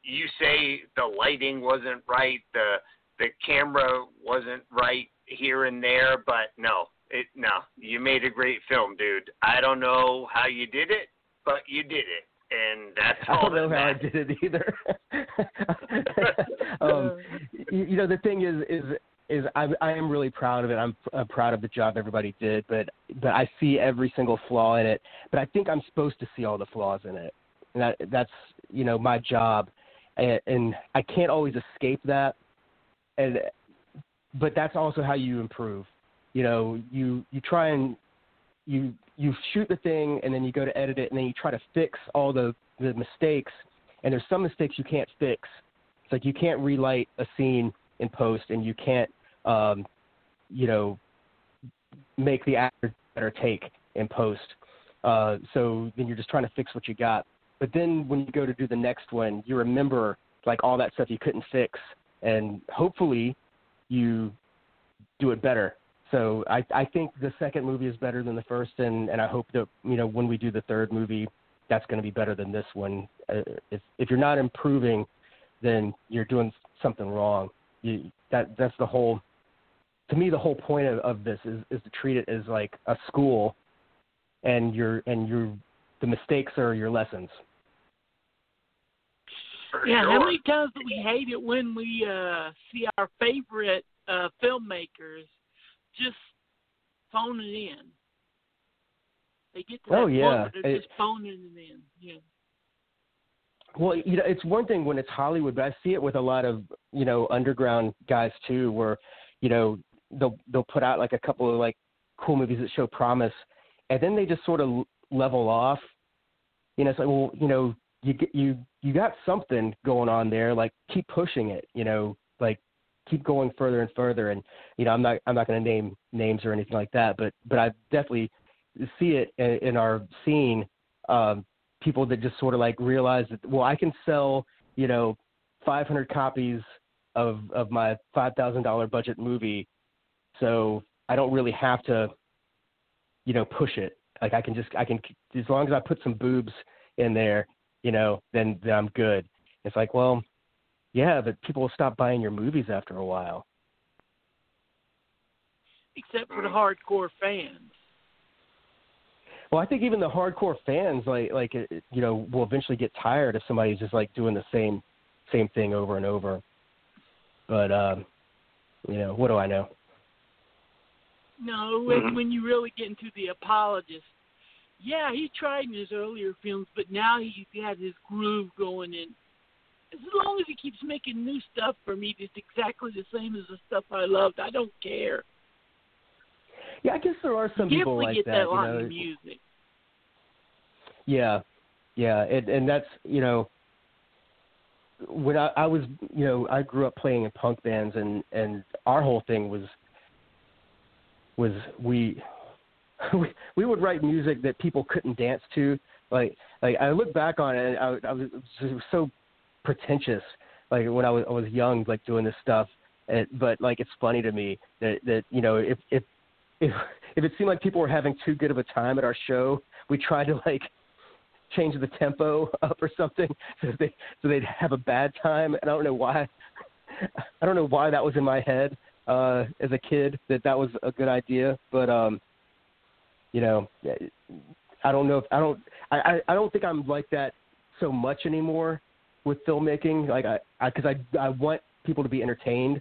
you say the lighting wasn't right, the the camera wasn't right here and there, but no, it no, you made a great film, dude. I don't know how you did it, but you did it, and that's all.
I don't know how I did it either. um, you, you know, the thing is, is is I, I am really proud of it. I'm, I'm proud of the job everybody did, but but I see every single flaw in it. But I think I'm supposed to see all the flaws in it, and that that's you know my job, and, and I can't always escape that. And but that's also how you improve. You know, you you try and you you shoot the thing, and then you go to edit it, and then you try to fix all the the mistakes. And there's some mistakes you can't fix. It's like you can't relight a scene in post, and you can't um, you know, make the actor better take in post. Uh, so then you're just trying to fix what you got. But then when you go to do the next one, you remember like all that stuff you couldn't fix, and hopefully you do it better. So I, I think the second movie is better than the first, and, and I hope that you know when we do the third movie, that's going to be better than this one. Uh, if if you're not improving, then you're doing something wrong. You, that that's the whole to me the whole point of, of this is, is to treat it as like a school and your and your the mistakes are your lessons
For
Yeah,
sure.
how many times do we hate it when we uh see our favorite uh filmmakers just phoning it in? They get to that
Oh,
point
yeah.
where they're
It-
just phoning it in. Yeah.
well you know it's one thing when it's hollywood but i see it with a lot of you know underground guys too where you know they'll they'll put out like a couple of like cool movies that show promise and then they just sort of level off. You know it's like well you know you get you you got something going on there like keep pushing it you know like keep going further and further. And you know i'm not i'm not going to name names or anything like that but but i definitely see it in, in our scene um people that just sort of like realize that well i can sell you know 500 copies of of my five thousand dollar budget movie so i don't really have to you know push it like i can just i can as long as i put some boobs in there you know then then i'm good it's like well yeah but people will stop buying your movies after a while
Except for the hardcore fans.
Well, I think even the hardcore fans, like like it- you know, will eventually get tired if somebody's just like doing the same same thing over and over. But um, you know, what do I know?
No, when
Mhm.
when you really get into the apologist, yeah, he tried in his earlier films, but now he's got his groove going in. As long as he keeps making new stuff for me that's exactly the same as the stuff I loved, I don't care.
Yeah, I guess there are some people like
get
that.
that
you know,
the music.
Yeah, yeah, and and that's you know, when I, I was you know I grew up playing in punk bands and and our whole thing was was we we we would write music that people couldn't dance to. Like like I look back on it, and I, I was it was so pretentious. Like when I was I was young, like doing this stuff. And, but like it's funny to me that that you know if if if if it seemed like people were having too good of a time at our show, we tried to like change the tempo up or something so they so they'd have a bad time and I don't know why I don't know why that was in my head uh as a kid that that was a good idea but um you know I don't know if I don't I I, I don't think I'm like that so much anymore with filmmaking like I I cuz I I want people to be entertained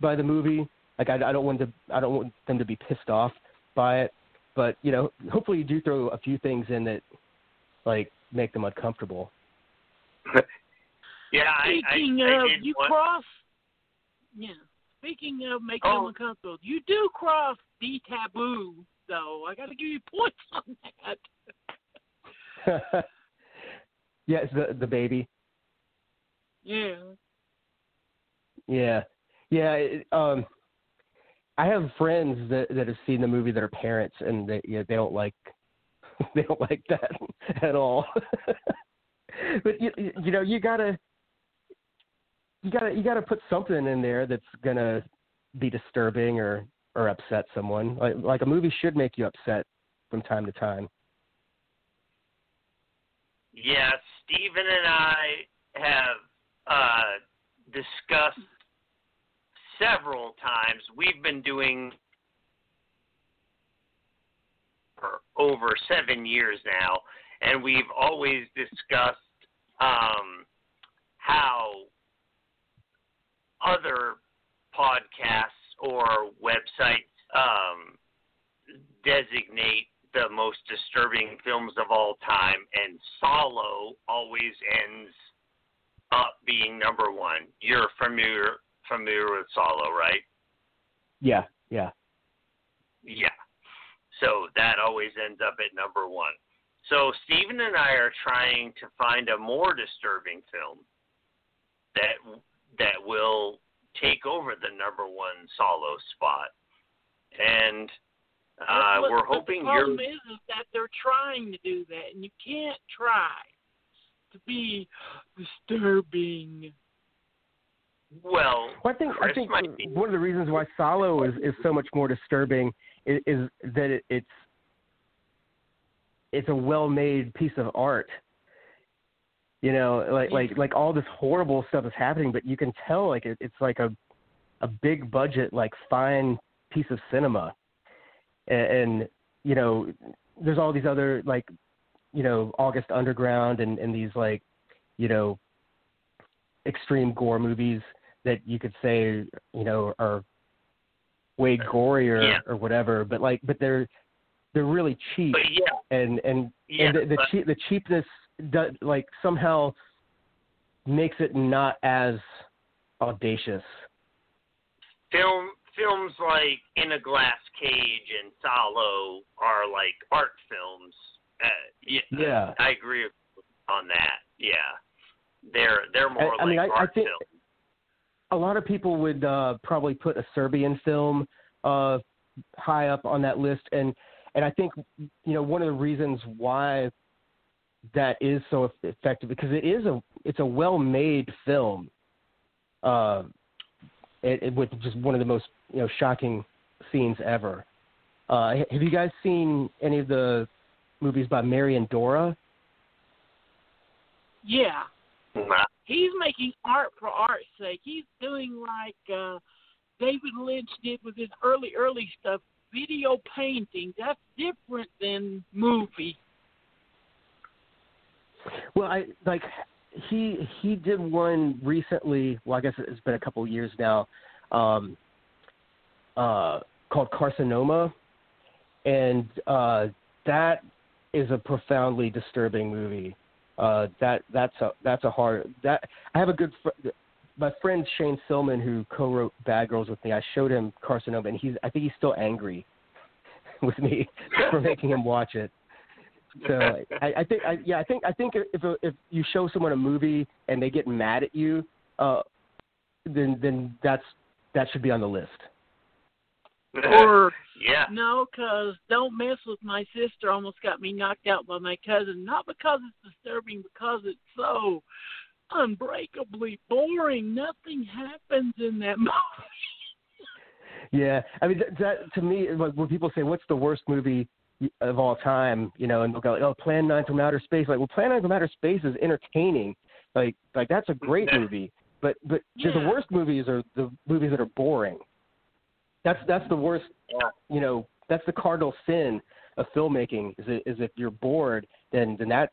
by the movie like I, I don't want to I don't want them to be pissed off by it but you know hopefully you do throw a few things in that like make them uncomfortable.
Yeah, I,
Speaking
I, I
of,
did
you
want-
cross. Yeah. Speaking of making
Oh.
them uncomfortable, you do cross the taboo, though. I got to give you points on that.
yes, the the baby.
Yeah.
Yeah, yeah. It, um, I have friends that that have seen the movie that are parents, and they yeah, they don't like they don't like that at all. but you you know you gotta you gotta you gotta put something in there that's gonna be disturbing or or upset someone. Like like a movie should make you upset from time to time.
Yeah, Stephen and I have uh, discussed several times. We've been doing for over seven years now, and we've always discussed um, how other podcasts or websites um, designate the most disturbing films of all time, and Salò always ends up being number one. You're familiar familiar with Salò, right?
Yeah, yeah.
Yeah. So that always ends up at number one. So Stephen and I are trying to find a more disturbing film that that will take over the number one Salò spot. And uh,
But-
we're
but
hoping
the
you're
problem is, is that they're trying to do that, and you can't try to be disturbing.
well.
Well, I think I think
might be-
one of the reasons why Salò is, is so much more disturbing is, is that it, it's it's a well-made piece of art. You know, like like like all this horrible stuff is happening, but you can tell like it, it's like a a big budget, like fine piece of cinema, and, and you know, there's all these other like you know August Underground and and these like you know extreme gore movies that you could say you know are way gorier
Yeah.
or whatever, but like but they're they're really cheap
yeah,
and and
yeah.
and the the,
but-
cheap, the cheapness does, like somehow makes it not as audacious.
film films like In a Glass Cage and Salò are like art films. Uh, yeah,
Yeah.
I agree on that. Yeah, they're they're more
I
like
mean, I- I
art
think-
films.
A lot of people would uh, probably put a Serbian film uh, high up on that list, and and I think you know one of the reasons why that is so effective because it is a it's a well-made film, uh, it, it, with just one of the most you know shocking scenes ever. Uh, have you guys seen any of the movies by Marian Dora?
Yeah,
Nah.
he's making art for art's sake. He's doing like uh David Lynch did with his early, early stuff, video painting. That's different than movie.
Well, I like he he did one recently. Well, I guess it's been a couple of years now, um, uh, called Carcinoma, and uh, that is a profoundly disturbing movie. Uh, that that's a that's a hard that I have a good fr- my friend Shane Silman who co-wrote Bad Girls with me. I showed him Carcinoma, and he's I think he's still angry with me for making him watch it. So I, I think, I, yeah, I think, I think if if you show someone a movie and they get mad at you, uh, then then that's that should be on the list.
Or
yeah,
no, 'cause Don't Mess with My Sister almost got me knocked out by my cousin. Not because it's disturbing, because it's so unbreakably boring. Nothing happens in that movie.
Yeah, I mean that, that to me, like when people say what's the worst movie of all time, you know, and they'll go, oh, Plan Nine from Outer Space. Like, well, Plan Nine from Outer Space is entertaining. Like, like that's a great movie. But but the- the worst movies are the movies that are boring. That's that's the worst.
Yeah.
You know, that's the cardinal sin of filmmaking. Is it, is if you're bored, then then that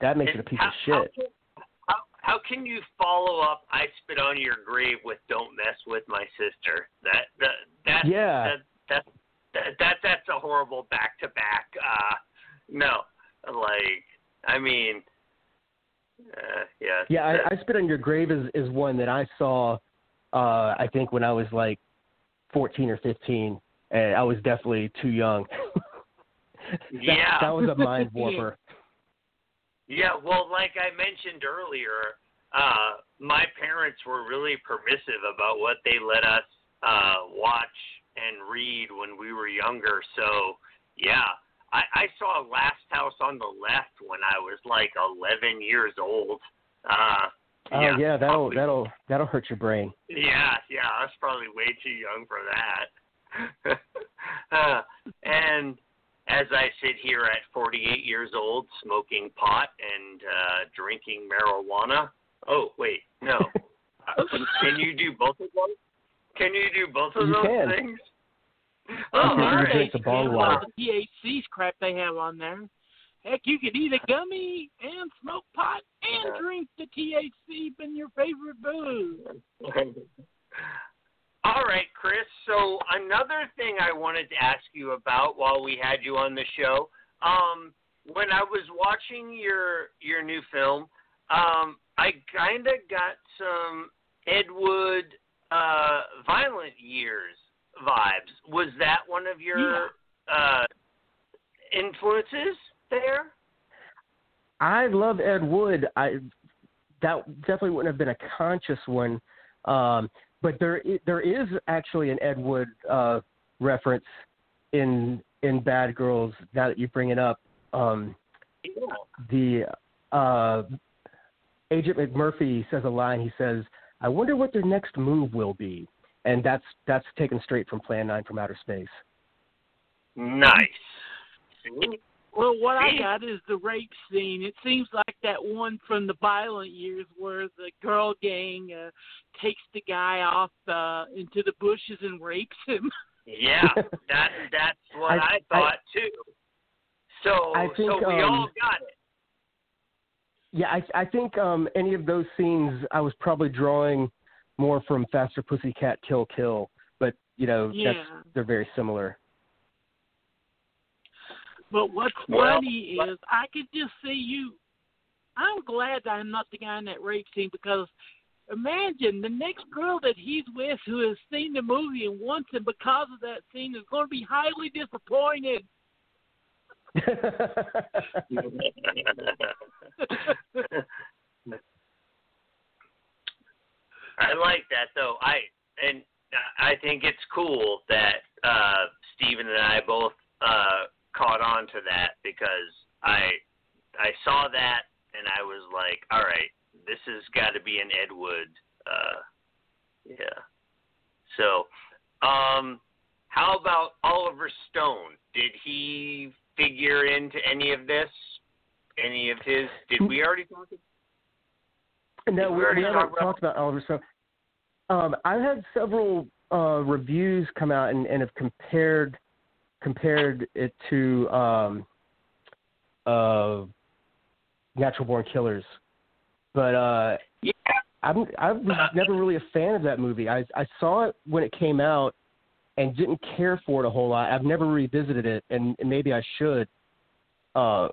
that makes it a piece
how,
of shit.
How, can- how, how can you follow up "I Spit on Your Grave" with "Don't Mess with My Sister"? That that that
Yeah.
that, that, that, that that's a horrible back to back. Uh, no, like I mean, Uh, yeah.
Yeah, I, I Spit on Your Grave is is one that I saw. Uh, I think when I was like fourteen or fifteen, and I was definitely too young. that,
Yeah.
that was a mind warper.
Yeah, well, like I mentioned earlier, uh, my parents were really permissive about what they let us uh, watch and read when we were younger. So, yeah, I, I saw Last House on the Left when I was like 11 years old. Uh,
Oh
yeah,
yeah, that'll
probably-
that'll that'll hurt your brain.
Yeah, yeah, I was probably way too young for that. uh, and as I sit here at 48 years old, smoking pot and uh, drinking marijuana. Oh, wait, no. Can you do both of those? Can you do both of
You
those
can.
things? Oh,
you can
all right.
drink the bong water.
the THC's crap they have on there. Heck, you could eat a gummy and smoke pot and drink the THC in your favorite booze.
All right, Chris. So another thing I wanted to ask you about while we had you on the show, um, when I was watching your your new film, um, I kind of got some Ed Wood uh, Violent Years vibes. Was that one of your uh, influences there?
I love Ed Wood. I that definitely wouldn't have been a conscious one, um, but there there is actually an Ed Wood uh, reference in in Bad Girls. Now that you bring it up, um,
Yeah.
the uh, Agent McMurphy says a line. He says, "I wonder what their next move will be," and that's that's taken straight from Plan Nine from Outer Space.
Nice.
Well, what I got is the rape scene. It seems like that one from the violent years where the girl gang uh, takes the guy off uh, into the bushes and rapes him.
Yeah, that that's what I,
I-
thought too. So
I think,
so we
um,
all got it.
Yeah, I I think um any of those scenes I was probably drawing more from Faster Pussycat Kill Kill, but you know
Yeah.
that's they're very similar.
But what's
Well,
funny is I could just see you. I'm glad I'm not the guy in that rape scene because imagine the next girl that he's with who has seen the movie and wants him because of that scene is going to be highly disappointed.
I like that though. I and I think it's cool that uh Steven and I both uh caught on to that because I I saw that and I was like, all right, this has got to be an Ed Wood. Uh, yeah. So, um, how about Oliver Stone? Did he figure into any of this? Any of his? Did we already talk?
no,
We
we,
already
haven't
talked about-
talked about Oliver Stone. Um, I've had several uh, reviews come out and, and have compared compared it to um, uh, Natural Born Killers, but uh,
Yeah.
I'm I was never really a fan of that movie. I I saw it when it came out and didn't care for it a whole lot. I've never revisited it, and, and maybe I should. Uh,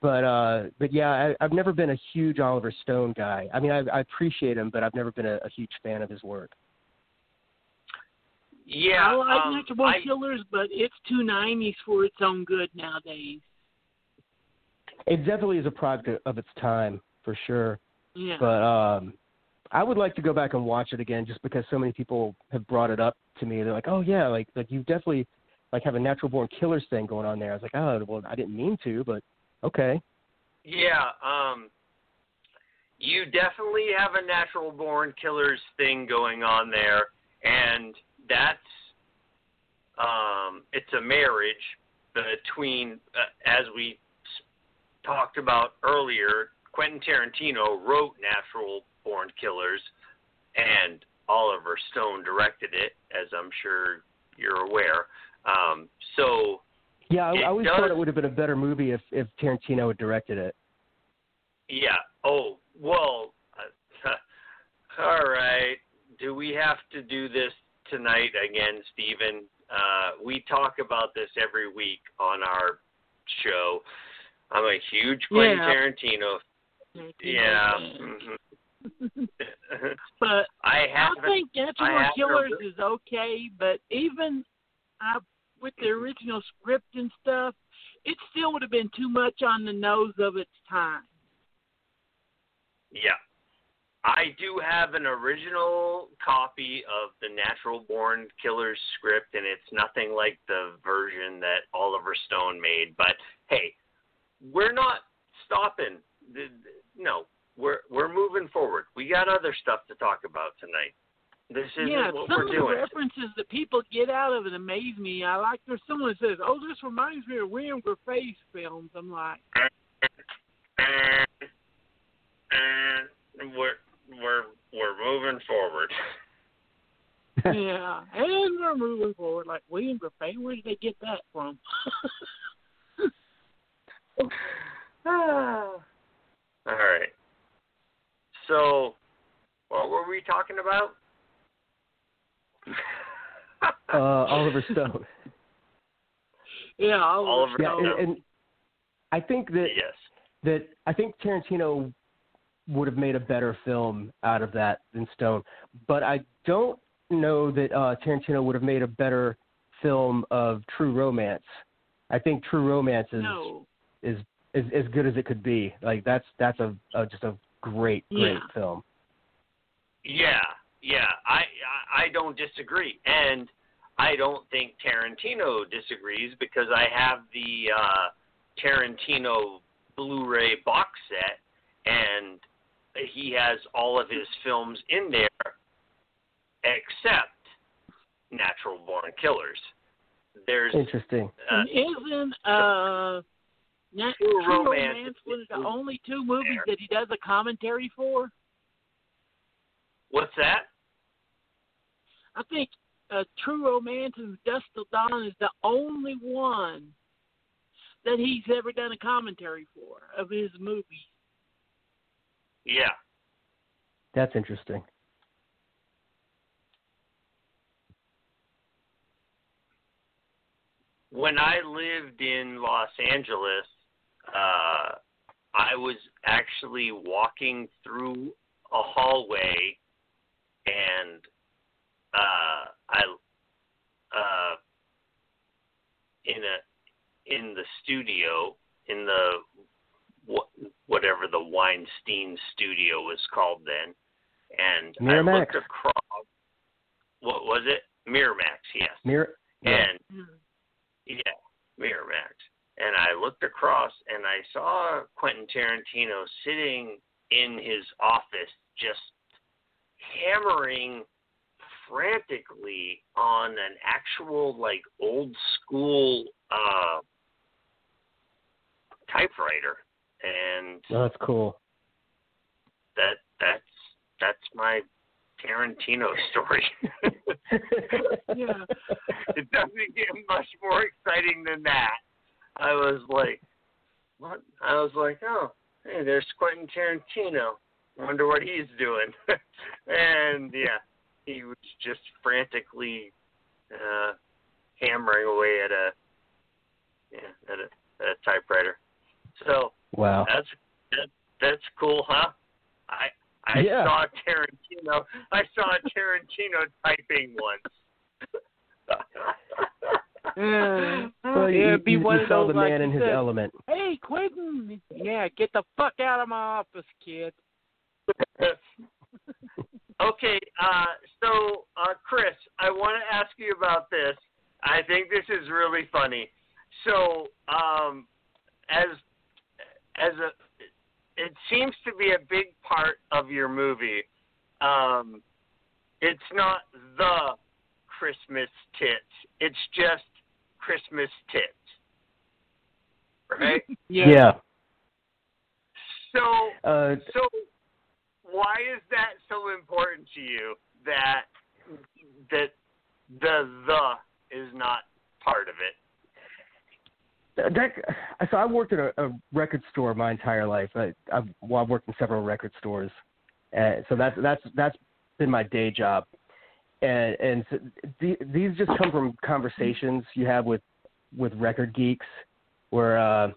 but uh, but yeah, I, I've never been a huge Oliver Stone guy. I mean, I, I appreciate him, but I've never been a, a huge fan of his work.
Yeah.
I like
um,
Natural Born
I-
Killers, but it's too nineties for its own good nowadays.
It definitely is a product of its time for sure.
Yeah.
But um, I would like to go back and watch it again, just because so many people have brought it up to me. They're like, "Oh yeah, like like you definitely like have a Natural Born Killers thing going on there." I was like, "Oh well, I didn't mean to, but okay."
Yeah, um you definitely have a natural born killers thing going on there and that's um it's a marriage between uh, as we talked about earlier Quentin Tarantino wrote Natural Born Killers and Oliver Stone directed it as I'm sure you're aware um so
Yeah, I, I always
does-
thought it would have been a better movie if if Tarantino had directed it.
Yeah. Oh, well. Uh, all right. Do we have to do this tonight again, Stephen? Uh, we talk about this every week on our show. I'm a huge Quentin
Yeah.
Tarantino
Tarantino
Yeah. mhm.
But
I
I think Natural
I
Killers is okay, but even uh, with the original script and stuff, it still would have been too much on the nose of its time.
Yeah. I do have an original copy of the Natural Born Killers script, and it's nothing like the version that Oliver Stone made. But hey, we're not stopping. The- the- No, we're we're moving forward. We got other stuff to talk about tonight. This isn't
yeah,
what
some
we're
of the references that people get out of it amaze me. I like there's someone that says, "Oh, this reminds me of William Grefé's films." I'm like,
and, and we're we're we're moving forward.
yeah, and we're moving forward. Like William Grefé, where did they get that from? Ah.
All right. So, what were we talking about?
uh, Oliver Stone.
yeah, Oliver
Oliver
Yeah,
Stone.
and, and I think that
yes.
that I think Tarantino would have made a better film out of that than Stone, but I don't know that uh, Tarantino would have made a better film of True Romance. I think True Romance is
no.
is, is as good as it could be. Like that's that's a, a just a great great
Yeah.
film.
Yeah, yeah. I, I I don't disagree, and I don't think Tarantino disagrees because I have the uh, Tarantino Blu-ray box set, and he has all of his films in there, except Natural Born Killers. There's
Interesting.
uh,
isn't uh, Nat-
True
True
Romance
Romance one of the only two movies
there.
that he does a commentary for?
what's that?
I think uh, True Romance and Dusk Till Dawn is the only one that he's ever done a commentary for of his movies.
Yeah.
That's interesting.
when I lived in Los Angeles, uh, I was actually walking through a hallway, and uh, I uh, in a in the studio in the what whatever the Weinstein studio was called then, and I looked across. What was it? Miramax, yes.
Mir- yeah.
And yeah, Miramax. And I looked across and I saw Quentin Tarantino sitting in his office just hammering frantically on an actual like old school uh typewriter and
Oh, that's cool.
that that's that's my Tarantino story.
Yeah.
it doesn't get much more exciting than that. I was like, what? I was like, oh, hey, there's Quentin Tarantino. Wonder what he's doing. and yeah, he was just frantically uh, hammering away at a yeah at a, at a typewriter. So
wow.
that's that, that's cool, huh? I I
Yeah.
saw Tarantino. I saw Tarantino typing once.
Uh,
Well,
yeah,
you,
it'd be
you,
one
you
of
saw
those
the
like
man
you
in his
said,
element.
Hey, Quentin! Yeah, get the fuck out of my office, kid.
okay, uh, so uh, Chris, I want to ask you about this. I think this is really funny. So, um, as as a, it seems to be a big part of your movie. Um, it's not the Christmas tits. It's just Christmas tits, right?
Yeah.
so,
Uh,
so why is that so important to you that that the the is not part of it?
that, so I worked at a, a record store my entire life. I, I've, well, I've worked in several record stores, and so that's that's that's been my day job. And and so the, these just come from conversations you have with with record geeks, where uh,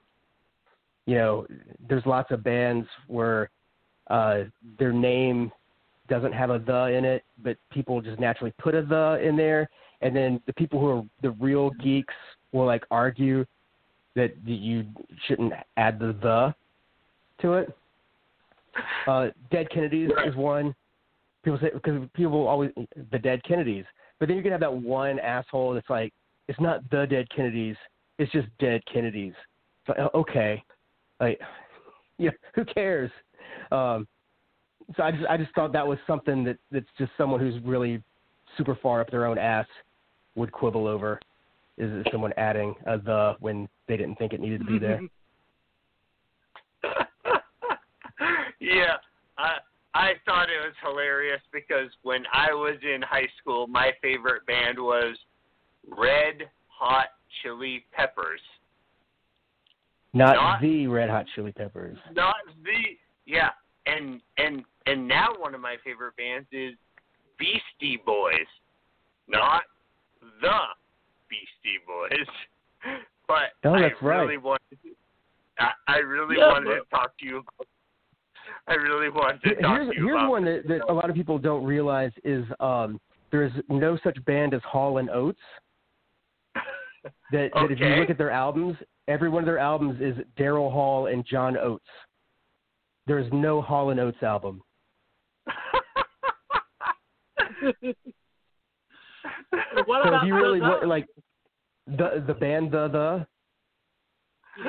you know, there's lots of bands where uh, their name doesn't have a the in it, but people just naturally put a the in there, and then the people who are the real geeks will like argue that you shouldn't add the the to it. Uh, Dead Kennedys is one. People say because people always the Dead Kennedys, but then you can have that one asshole that's like, it's not the Dead Kennedys, it's just Dead Kennedys. It's like, oh, okay, like, yeah, who cares? Um, so I just I just thought that was something that that's just someone who's really super far up their own ass would quibble over is is someone adding a the when they didn't think it needed to be there.
yeah, I I thought it was hilarious because when I was in high school, my favorite band was Red Hot Chili Peppers.
Not,
Not-
the Red Hot Chili Peppers.
Not the yeah, and and and now one of my favorite bands is Beastie Boys, not the Beastie Boys. But
Oh, that's
I
right.
really wanted to, I, I really
Yeah,
wanted to talk to you about. I really want to
Here-
talk
Here's
to you
here's
about.
one that, that a lot of people don't realize is um, there is no such band as Hall and Oates. That, that if you look at their albums, every one of their albums is Daryl Hall and John Oates. There is no Hall and Oates album.
what
so
about
if you really
the,
look like the the band the the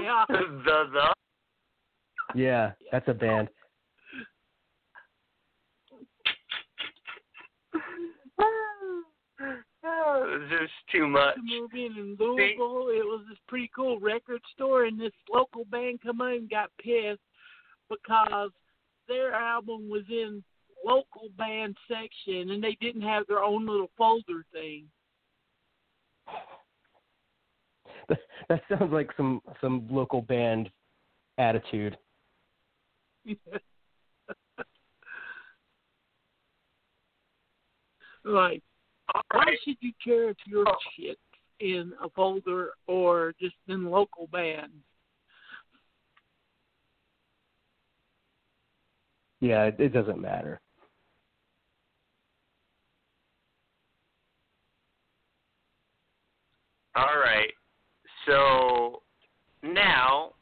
yeah?
the the
yeah that's a band.
Oh, this is too much.
to move in in Louisville. It was this pretty cool record store, and this local band come in and got pissed because their album was in local band section, and they didn't have their own little folder thing.
That sounds like some some local band attitude.
like,
All
why should you care if your
Oh.
shit in a folder or just in local band?
Yeah, it, it doesn't matter.
All right. So now,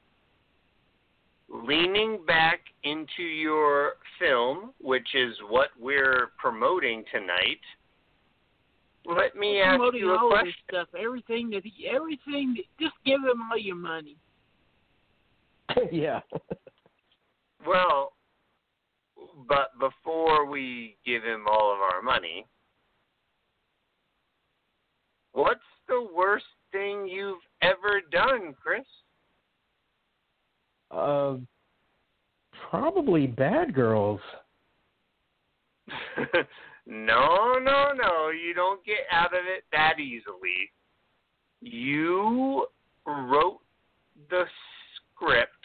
leaning back into your film, which is what we're promoting tonight, let me ask
Promoting
you a
all
question.
this stuff, everything that he, everything that, just give him all your money.
yeah.
Well, but before we give him all of our money, what's the worst thing you've ever done, Chris?
Uh, probably Bad Girls.
no, no, no. You don't get out of it that easily. You wrote the script,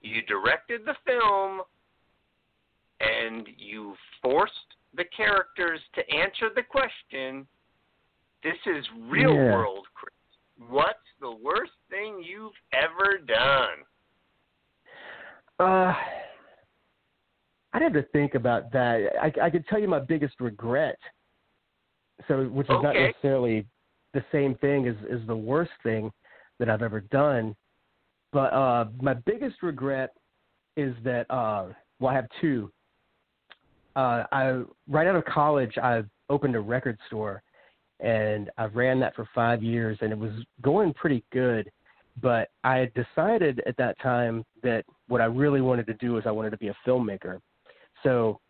you directed the film, and you forced the characters to answer the question. This is real
Yeah.
world, Chris. What's the worst thing you've ever done?
Uh, I'd have to think about that. I, I could tell you my biggest regret. So, which is not necessarily the same thing as, as the worst thing that I've ever done. But uh, my biggest regret is that uh, well, I have two. Uh, I right out of college, I opened a record store, and I ran that for five years, and it was going pretty good. But I had decided at that time that what I really wanted to do was I wanted to be a filmmaker. So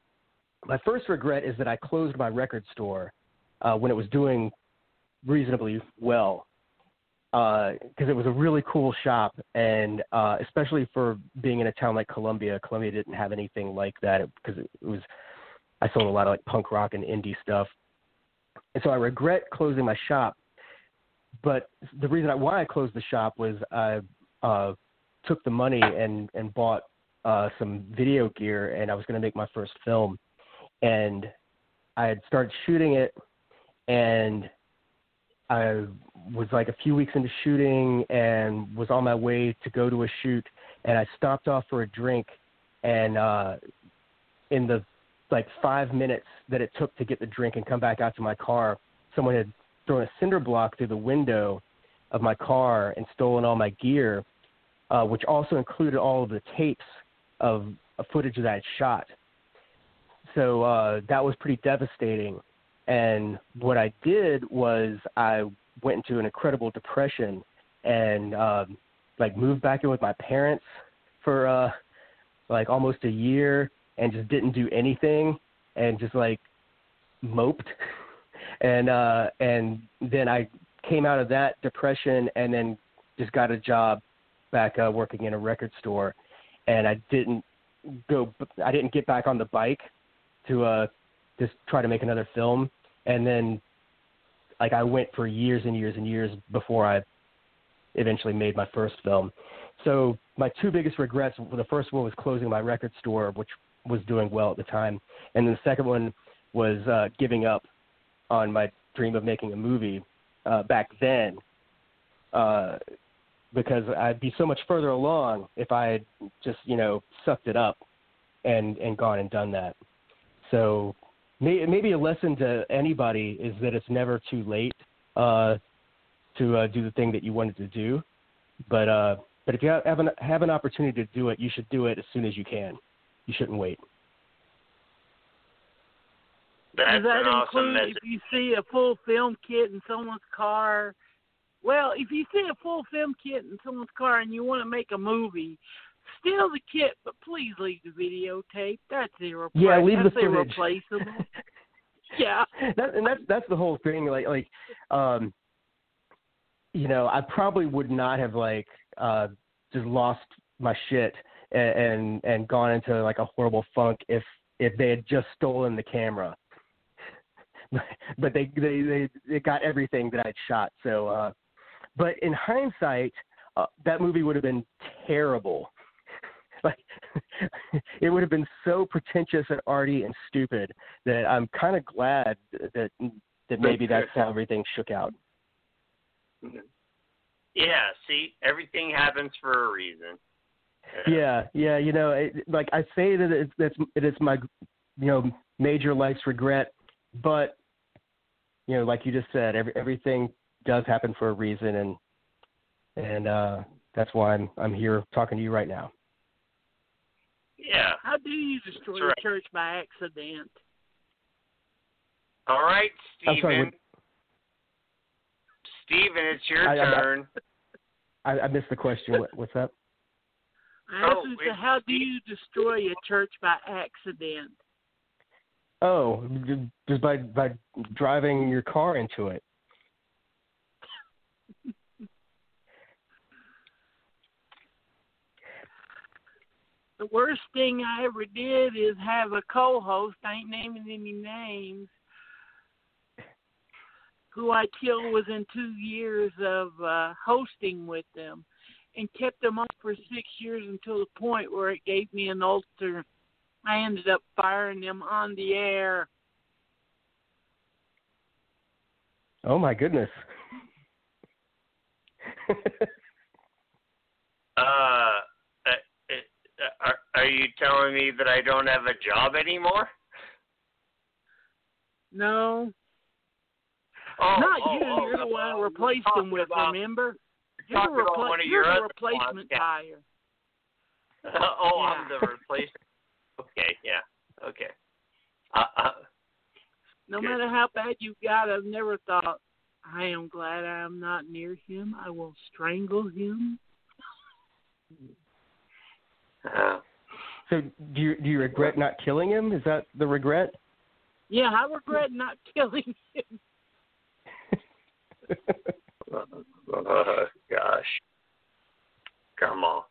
my first regret is that I closed my record store uh, when it was doing reasonably well because it was a really cool shop, and uh, especially for being in a town like Columbia, Columbia didn't have anything like that because it, it was. I sold a lot of like punk rock and indie stuff, and so I regret closing my shop. But the reason I, why I closed the shop was I uh, took the money and and bought uh, some video gear, and I was going to make my first film, and I had started shooting it, and I was like a few weeks into shooting and was on my way to go to a shoot, and I stopped off for a drink, and uh, in the like five minutes that it took to get the drink and come back out to my car, someone had thrown a cinder block through the window of my car and stolen all my gear, uh, which also included all of the tapes of, footage of that shot. So uh, that was pretty devastating. And what I did was I went into an incredible depression and um, like moved back in with my parents for uh, like almost a year and just didn't do anything and just like moped and uh and then I came out of that depression and then just got a job back uh working in a record store and I didn't go I didn't get back on the bike to uh just try to make another film. And then like I went for years and years and years before I eventually made my first film. So my two biggest regrets the first one was closing my record store which was doing well at the time. And then the second one was uh giving up on my dream of making a movie. Uh back then uh because I'd be so much further along if I had just, you know, sucked it up and and gone and done that. So may, maybe a lesson to anybody is that it's never too late uh, to uh, do the thing that you wanted to do. But uh, but if you have, have an have an opportunity to do it, you should do it as soon as you can. You shouldn't wait.
That's
Does that
an awesome
include
message.
if you see a full film kit in someone's car? Well, if you see a full film kit in someone's car and you want to make a movie, steal the kit, but please leave the videotape. That's irreplaceable.
Yeah, leave the
that's
footage.
irreplaceable. yeah.
that, and that's that's the whole thing. Like like, um, you know, I probably would not have like uh, just lost my shit and, and and gone into like a horrible funk if if they had just stolen the camera. but they they they they got everything that I'd shot. So, uh, but in hindsight, uh, that movie would have been terrible. like it would have been so pretentious and arty and stupid that I'm kind of glad that that maybe that's how everything shook out.
Yeah, see, everything happens for a reason.
Yeah, yeah, you know, it, like I say that it's that's it is my you know major life's regret, but you know, like you just said, every everything does happen for a reason, and and uh that's why I'm I'm here talking to you right now.
Yeah.
How do you destroy
That's right.
a church by accident?
All right,
I'm
Steven.
sorry, what-
Steven, it's your
I- I-
turn.
I, I missed the question. What, what's up?
I asked
Oh,
him,
it's-
how do you destroy a church by accident?
Oh, just by by driving your car into it.
The worst thing I ever did is have a co-host. I ain't naming any names. Who I killed within two years of uh, hosting with them, and kept them on for six years until the point where it gave me an ulcer. I ended up firing them on the air.
Oh my goodness.
Uh, are, you telling me that I don't have a job anymore?
No,
Oh,
not
oh,
you.
oh,
You're the one who replaced
you're
with.
about-
Remember?
you're
the, repla-
one of
you're the replacement tire.
oh, I'm the replacement. Okay, yeah, okay. Uh, uh,
No
Good.
matter how bad you got, I've never thought, I am glad I am not near him. I will strangle him.
uh,
So do you do you regret not killing him? Is that the regret?
Yeah, I regret not killing him.
uh, gosh. Come on.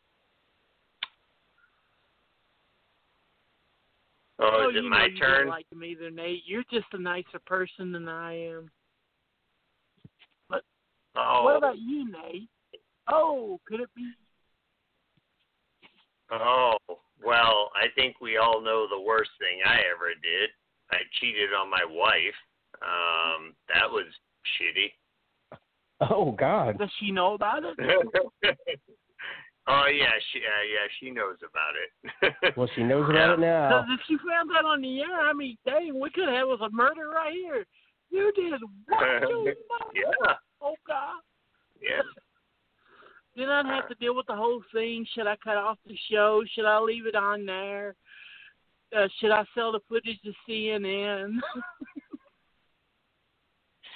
Oh, is
you
it
know
my
you
turn?
Don't like him either, Nate. You're just a nicer person than I am.
oh,
What about you, Nate? Oh, could it be?
oh, well, I think we all know the worst thing I ever did. I cheated on my wife. Um, that was shitty.
Oh God.
Does she know about it?
oh yeah, she uh, yeah she knows about it.
Well, she knows about it now.
Because if she found out on the air, I mean, dang, we could have was a murder right here. You did what? You
yeah,
Oh God.
yeah.
Then I'd have to deal with the whole thing. Should I cut off the show? Should I leave it on there? Uh, should I sell the footage to CNN?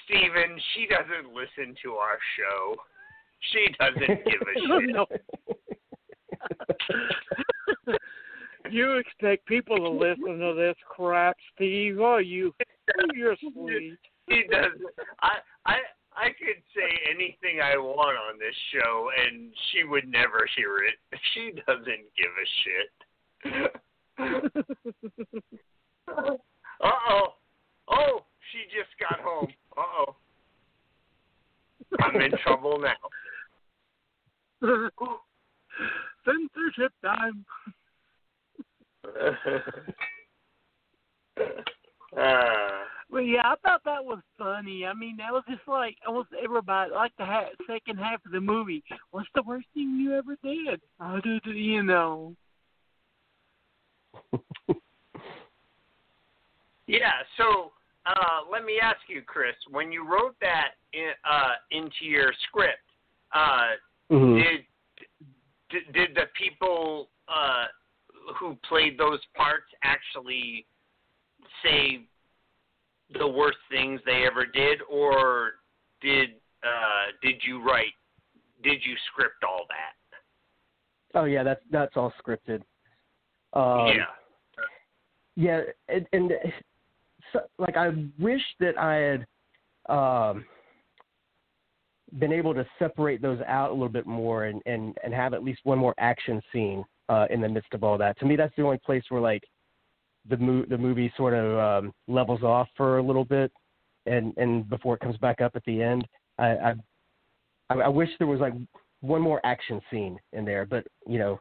Steven, she doesn't listen to our show. She doesn't give a shit.
you expect people to listen to this crap, Steve? Oh, you, you're sweet.
He doesn't. I I I could say anything I want on this show, and she would never hear it. She doesn't give a shit. uh oh. Oh, she just got home. Uh oh. I'm in trouble now.
Censorship time.
uh,
Well, yeah, I thought that was funny. I mean, that was just like almost everybody, like the ha- second half of the movie. What's the worst thing you ever did? I did, you know.
yeah. So uh, let me ask you, Chris, when you wrote that in, uh, into your script, uh,
Mhm.
did, did did the people uh, who played those parts actually say the worst things they ever did, or did uh, did you write? Did you script all that?
Oh yeah, that's that's all scripted. Um,
yeah.
Yeah, and, and so, like I wish that I had um, been able to separate those out a little bit more and and and have at least one more action scene uh, in the midst of all that. To me, that's the only place where like the mo- the movie sort of um, levels off for a little bit, and and before it comes back up at the end. I I, I I wish there was like one more action scene in there, but you know,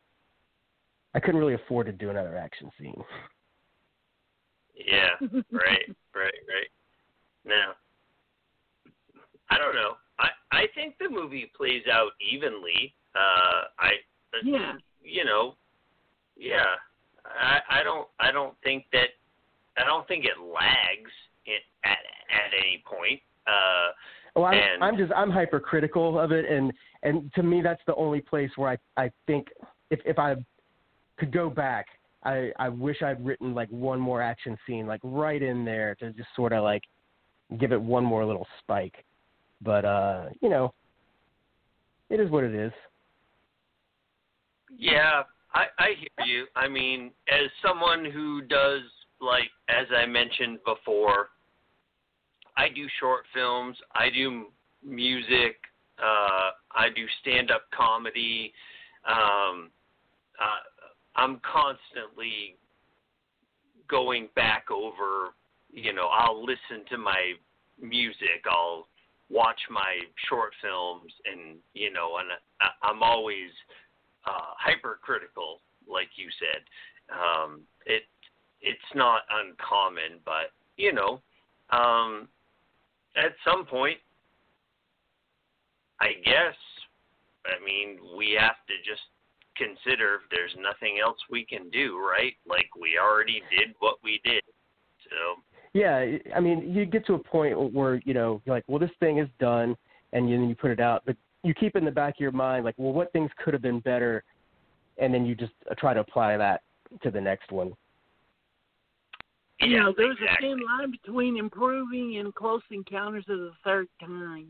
I couldn't really afford to do another action scene.
Yeah, right, right, right. Now, I don't know. I I think the movie plays out evenly. Uh, I
Yeah.
you know, yeah. I I don't I don't think that I don't think it lags it at at any point. Uh,
Well, I'm,
And-
I'm just I'm hypercritical of it, and and to me that's the only place where I I think if if I could go back, I I wish I'd written like one more action scene like right in there to just sort of like give it one more little spike, but uh you know, it is what it is.
Yeah, I I hear you. I mean, as someone who does like as I mentioned before, I do short films, I do music, uh I do stand-up comedy. Um uh I'm constantly going back over, you know, I'll listen to my music, I'll watch my short films and, you know, and I, I'm always uh, hypercritical, like you said. Um, it it's not uncommon, but you know, um, at some point, I guess. I mean, we have to just consider if there's nothing else we can do, right? Like we already did what we did. So
Yeah, I mean, you get to a point where you know you're like, well, this thing is done, and then you put it out, but you keep in the back of your mind like, well, what things could have been better, and then you just uh, try to apply that to the next one.
You
yeah,
know, there's
exactly.
a thin line between improving and close encounters of the third kind.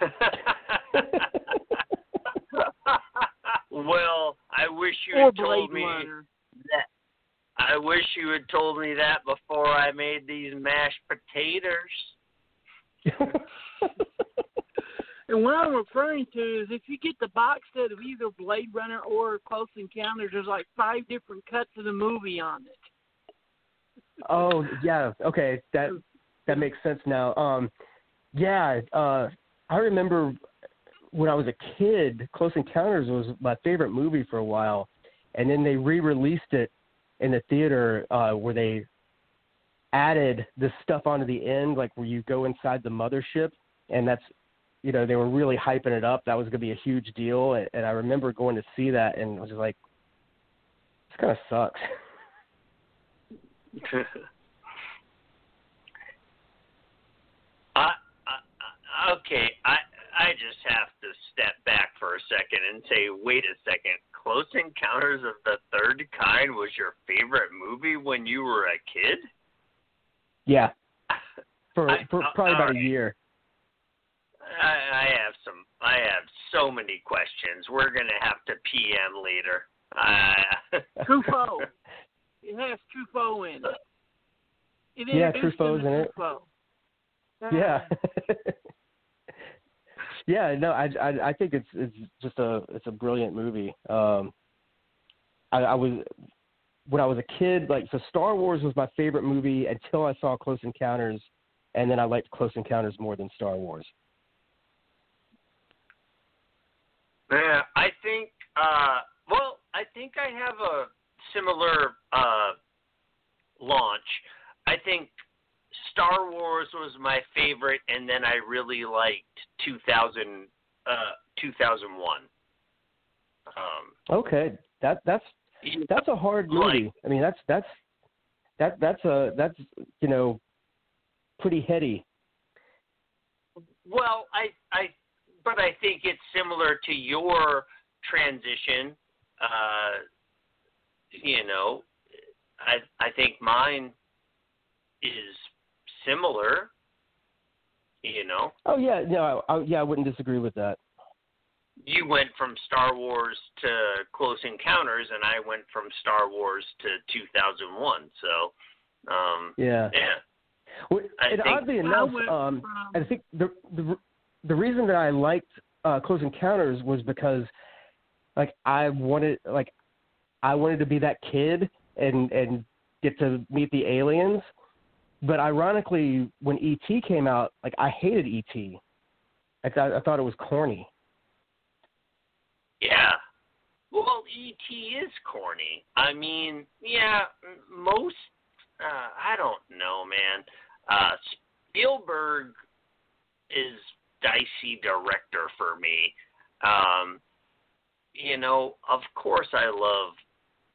well, I wish you
Or
had told me
Runner.
that. I wish you had told me that before I made these mashed potatoes.
And what I'm referring to is if you get the box set of either Blade Runner or Close Encounters, there's like five different cuts of the movie on it.
oh yeah, okay, that that makes sense now. Um, yeah, uh, I remember when I was a kid, Close Encounters was my favorite movie for a while, and then they re-released it in the theater uh, where they added this stuff onto the end, like where you go inside the mothership and that's you know they were really hyping it up. That was going to be a huge deal, and, and I remember going to see that and was just like, this kind of sucks.
I, I, okay, I I just have to step back for a second and say, wait a second. Close Encounters of the Third Kind was your favorite movie when you were a kid?
Yeah, for
I-
for
uh,
probably about a year.
I, I have some. I have so many questions. We're gonna have to PM later. Uh,
Truffaut. It has Truffaut in it. It
Yeah,
introduced
Truffaut's in it.
Truffaut.
yeah. yeah, no, I, I I think it's it's just a it's a brilliant movie. Um I, I was when I was a kid, like so Star Wars was my favorite movie until I saw Close Encounters and then I liked Close Encounters more than Star Wars.
Yeah, I think. Uh, well, I think I have a similar uh, launch. I think Star Wars was my favorite, and then I really liked 2000, uh, 2001. Um,
Okay. That that's that's a hard movie.
Like-
I mean, that's that's that that's a that's you know pretty heady.
Well, I, I, but I think it's similar to your transition. Uh, you know, I, I think mine is similar. You know,
Oh yeah, no, I, I, yeah, I wouldn't disagree with that.
you went from Star Wars to Close Encounters, and I went from Star Wars to 2001. So, um,
Yeah.
yeah,
Well,
I
and
think-
oddly enough,
went
um,
from-
I think the the the reason that I liked uh, Close Encounters was because like I wanted like I wanted to be that kid and and get to meet the aliens. But ironically, when ET came out, like I hated ET. I thought I thought it was corny.
Yeah. Well, E.T. is corny. I mean, yeah, most, uh, I don't know, man. Uh, Spielberg is dicey director for me. Um, you know, of course I love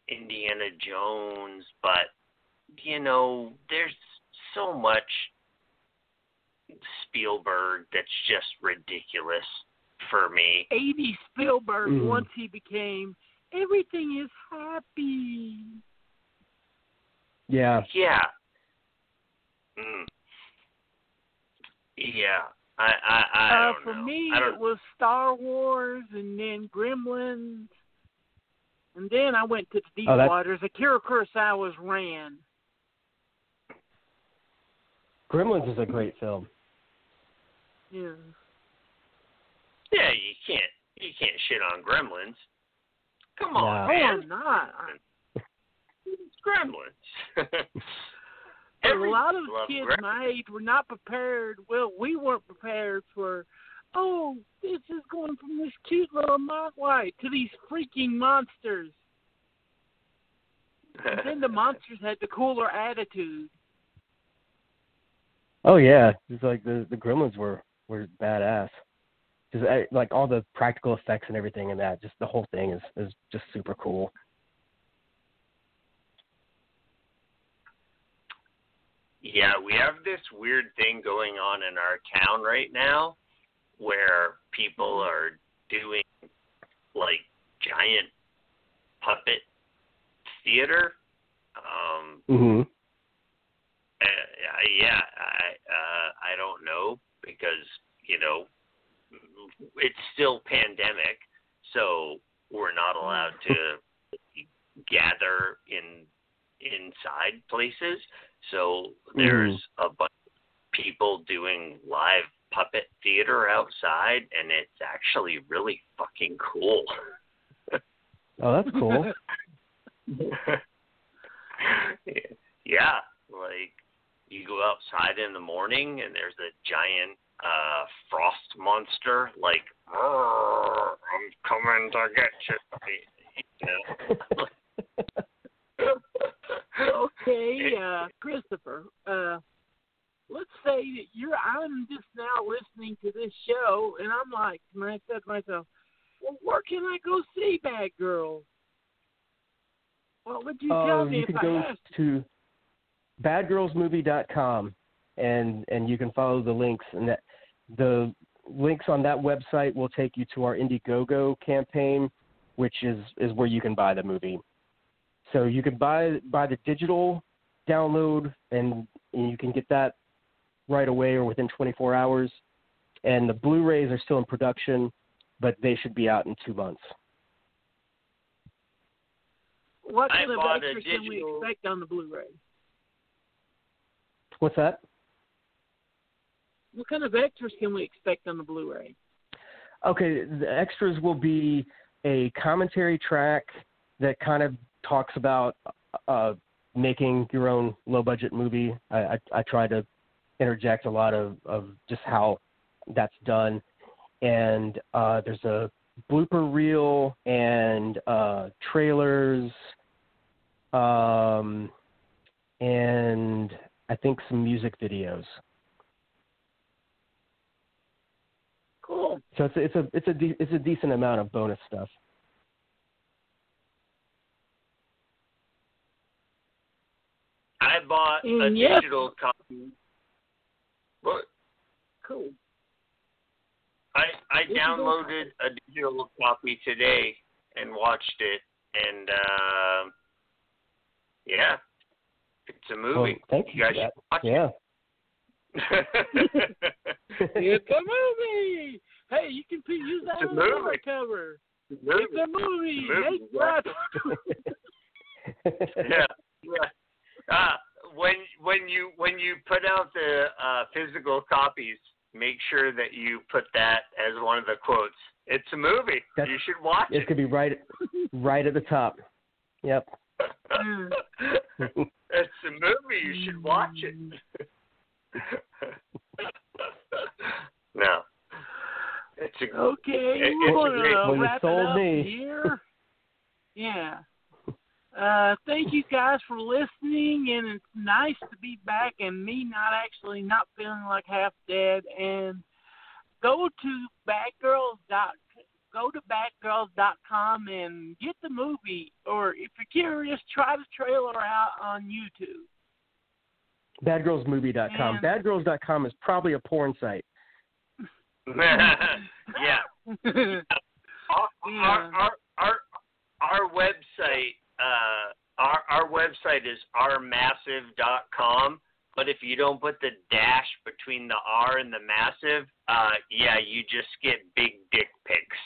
Indiana Jones, but, you know, there's so much Spielberg that's just ridiculous for me.
80 Spielberg
Mhm.
once he became everything is happy.
Yeah.
Yeah. Mm. Yeah. I I I
uh,
don't
for
know.
me,
I
it
don't.
was Star Wars, and then Gremlins, and then I went to the Deep
Oh, that-
Waters. Akira Kurosawa's Ran.
Gremlins is a great film.
Yeah.
Yeah, you can't you can't shit on Gremlins. Come on,
No.
Man.
I'm not.
It's Gremlins.
But a lot of
loves
kids
Gremlins.
my age were not prepared. Well, we weren't prepared for. Oh, this is going from this cute little mogwai to these freaking monsters. And then the monsters had the cooler attitude.
Oh yeah, it's like the the Gremlins were were badass. Just uh, like all the practical effects and everything and that, just the whole thing is is just super cool.
Yeah, we have this weird thing going on in our town right now where people are doing like giant puppet theater. Um
Mhm.
uh, yeah, I uh I don't know because, you know, it's still pandemic, so we're not allowed to gather in inside places. So there's a bunch of people doing live puppet theater outside, and it's actually really fucking cool.
Oh, that's cool.
yeah, like you go outside in the morning and there's a giant uh frost monster like "Roar, I'm coming to get you. you know?
Okay, uh, Christopher. Uh, let's say that you're I'm just now listening to this show and I'm like and I said to myself, Well where can I go see Bad Girls? What would you tell
Uh,
me
you
if
can
I
go
asked?
to badgirlsmovie.com and and you can follow the links and that the links on that website will take you to our Indiegogo campaign, which is is where you can buy the movie. So you can buy buy the digital download and, and you can get that right away or within 24 hours. And the Blu-rays are still in production, but they should be out in two months.
What
I
kind of extras can we expect on the Blu-ray?
What's that?
What kind of extras can we expect on the Blu-ray?
Okay, the extras will be a commentary track that kind of talks about uh, making your own low budget movie. I, I, I try to interject a lot of, of just how that's done. And uh, there's a blooper reel and uh, trailers um, and I think some music videos.
Cool.
So it's a, it's a it's a de- it's a decent amount of bonus stuff.
I bought a
And yes.
digital copy. What?
Cool.
I I
Digital
downloaded a digital copy today and watched it, and uh, yeah, it's a
Well,
movie.
thank you
you guys
for that.
should watch
Yeah.
it.
It's a movie. Hey, you can use that
It's a
on the
movie.
cover.
It's
It's a movie.
It's a movie,
Hey, Brad.
yeah. yeah. Uh, when when you when you put out the uh, physical copies, make sure that you put that as one of the quotes. It's a movie.
That's-
you should watch
it
it.
could be right right at the top. Yep.
It's a movie. You should watch it. no. It's a
Okay,
It-
we're
it's a great-
gonna
Well, you
wrap it
sold
up
me.
here. Yeah. Uh, thank you guys for listening, and it's nice to be back and me not actually not feeling like half dead. And go to Badgirls dot go to Badgirls.com and get the movie, or if you're curious, try the trailer out on YouTube.
Badgirlsmovie.com.
Man.
Badgirls.com is probably a porn site.
yeah. Our, our, our our our website uh our our website is ourmassive.com but if you don't put the dash between the R and the massive uh yeah you just get big dick pics.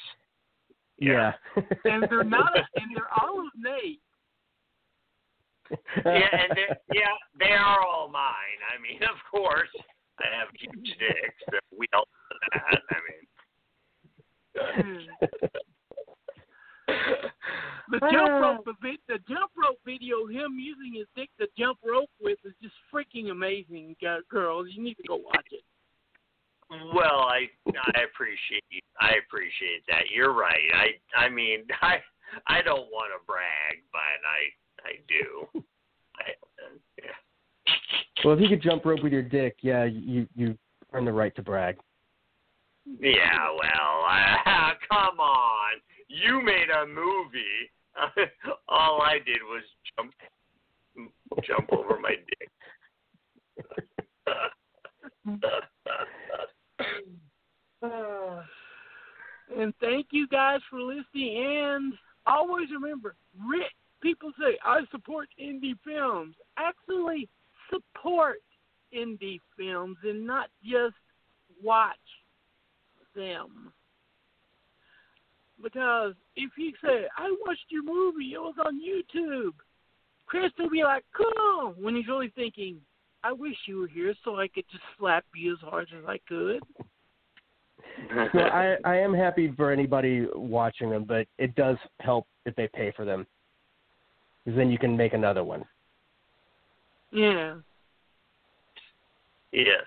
Yeah.
and they're not, and they're all of Nate.
yeah and yeah they are all mine. I mean of course I have huge dicks so we all know that. I mean
The jump rope, the, vi- the jump rope video, him using his dick to jump rope with, is just freaking amazing, gu- girls. You need to go watch it.
Well, I I appreciate I appreciate that. You're right. I I mean I I don't want to brag, but I I do. I, uh, yeah.
well, if you could jump rope with your dick, yeah, you you earn the right to brag.
Yeah. Well, uh, come on. You made a movie. All I did was jump jump over my dick.
And thank you guys for listening. And always remember, rich people say I support indie films. Actually, support indie films and not just watch them. Because if you say I watched your movie, it was on YouTube, Chris will be like, "Cool," when he's really thinking, "I wish you were here so I could just slap you as hard as I could."
So I I am happy for anybody watching them, but it does help if they pay for them, because then you can make another one.
Yeah.
Yes.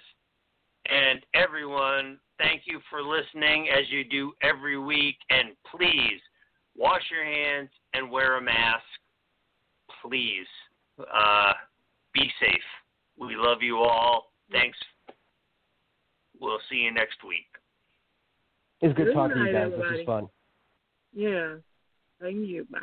And everyone, thank you for listening as you do every week. And please wash your hands and wear a mask. Please uh, be safe. We love you all. thanks. We'll see you next week.
It's good,
Good
talking to you
night,
guys. This
everybody.
was fun.
Yeah. Thank you. Bye.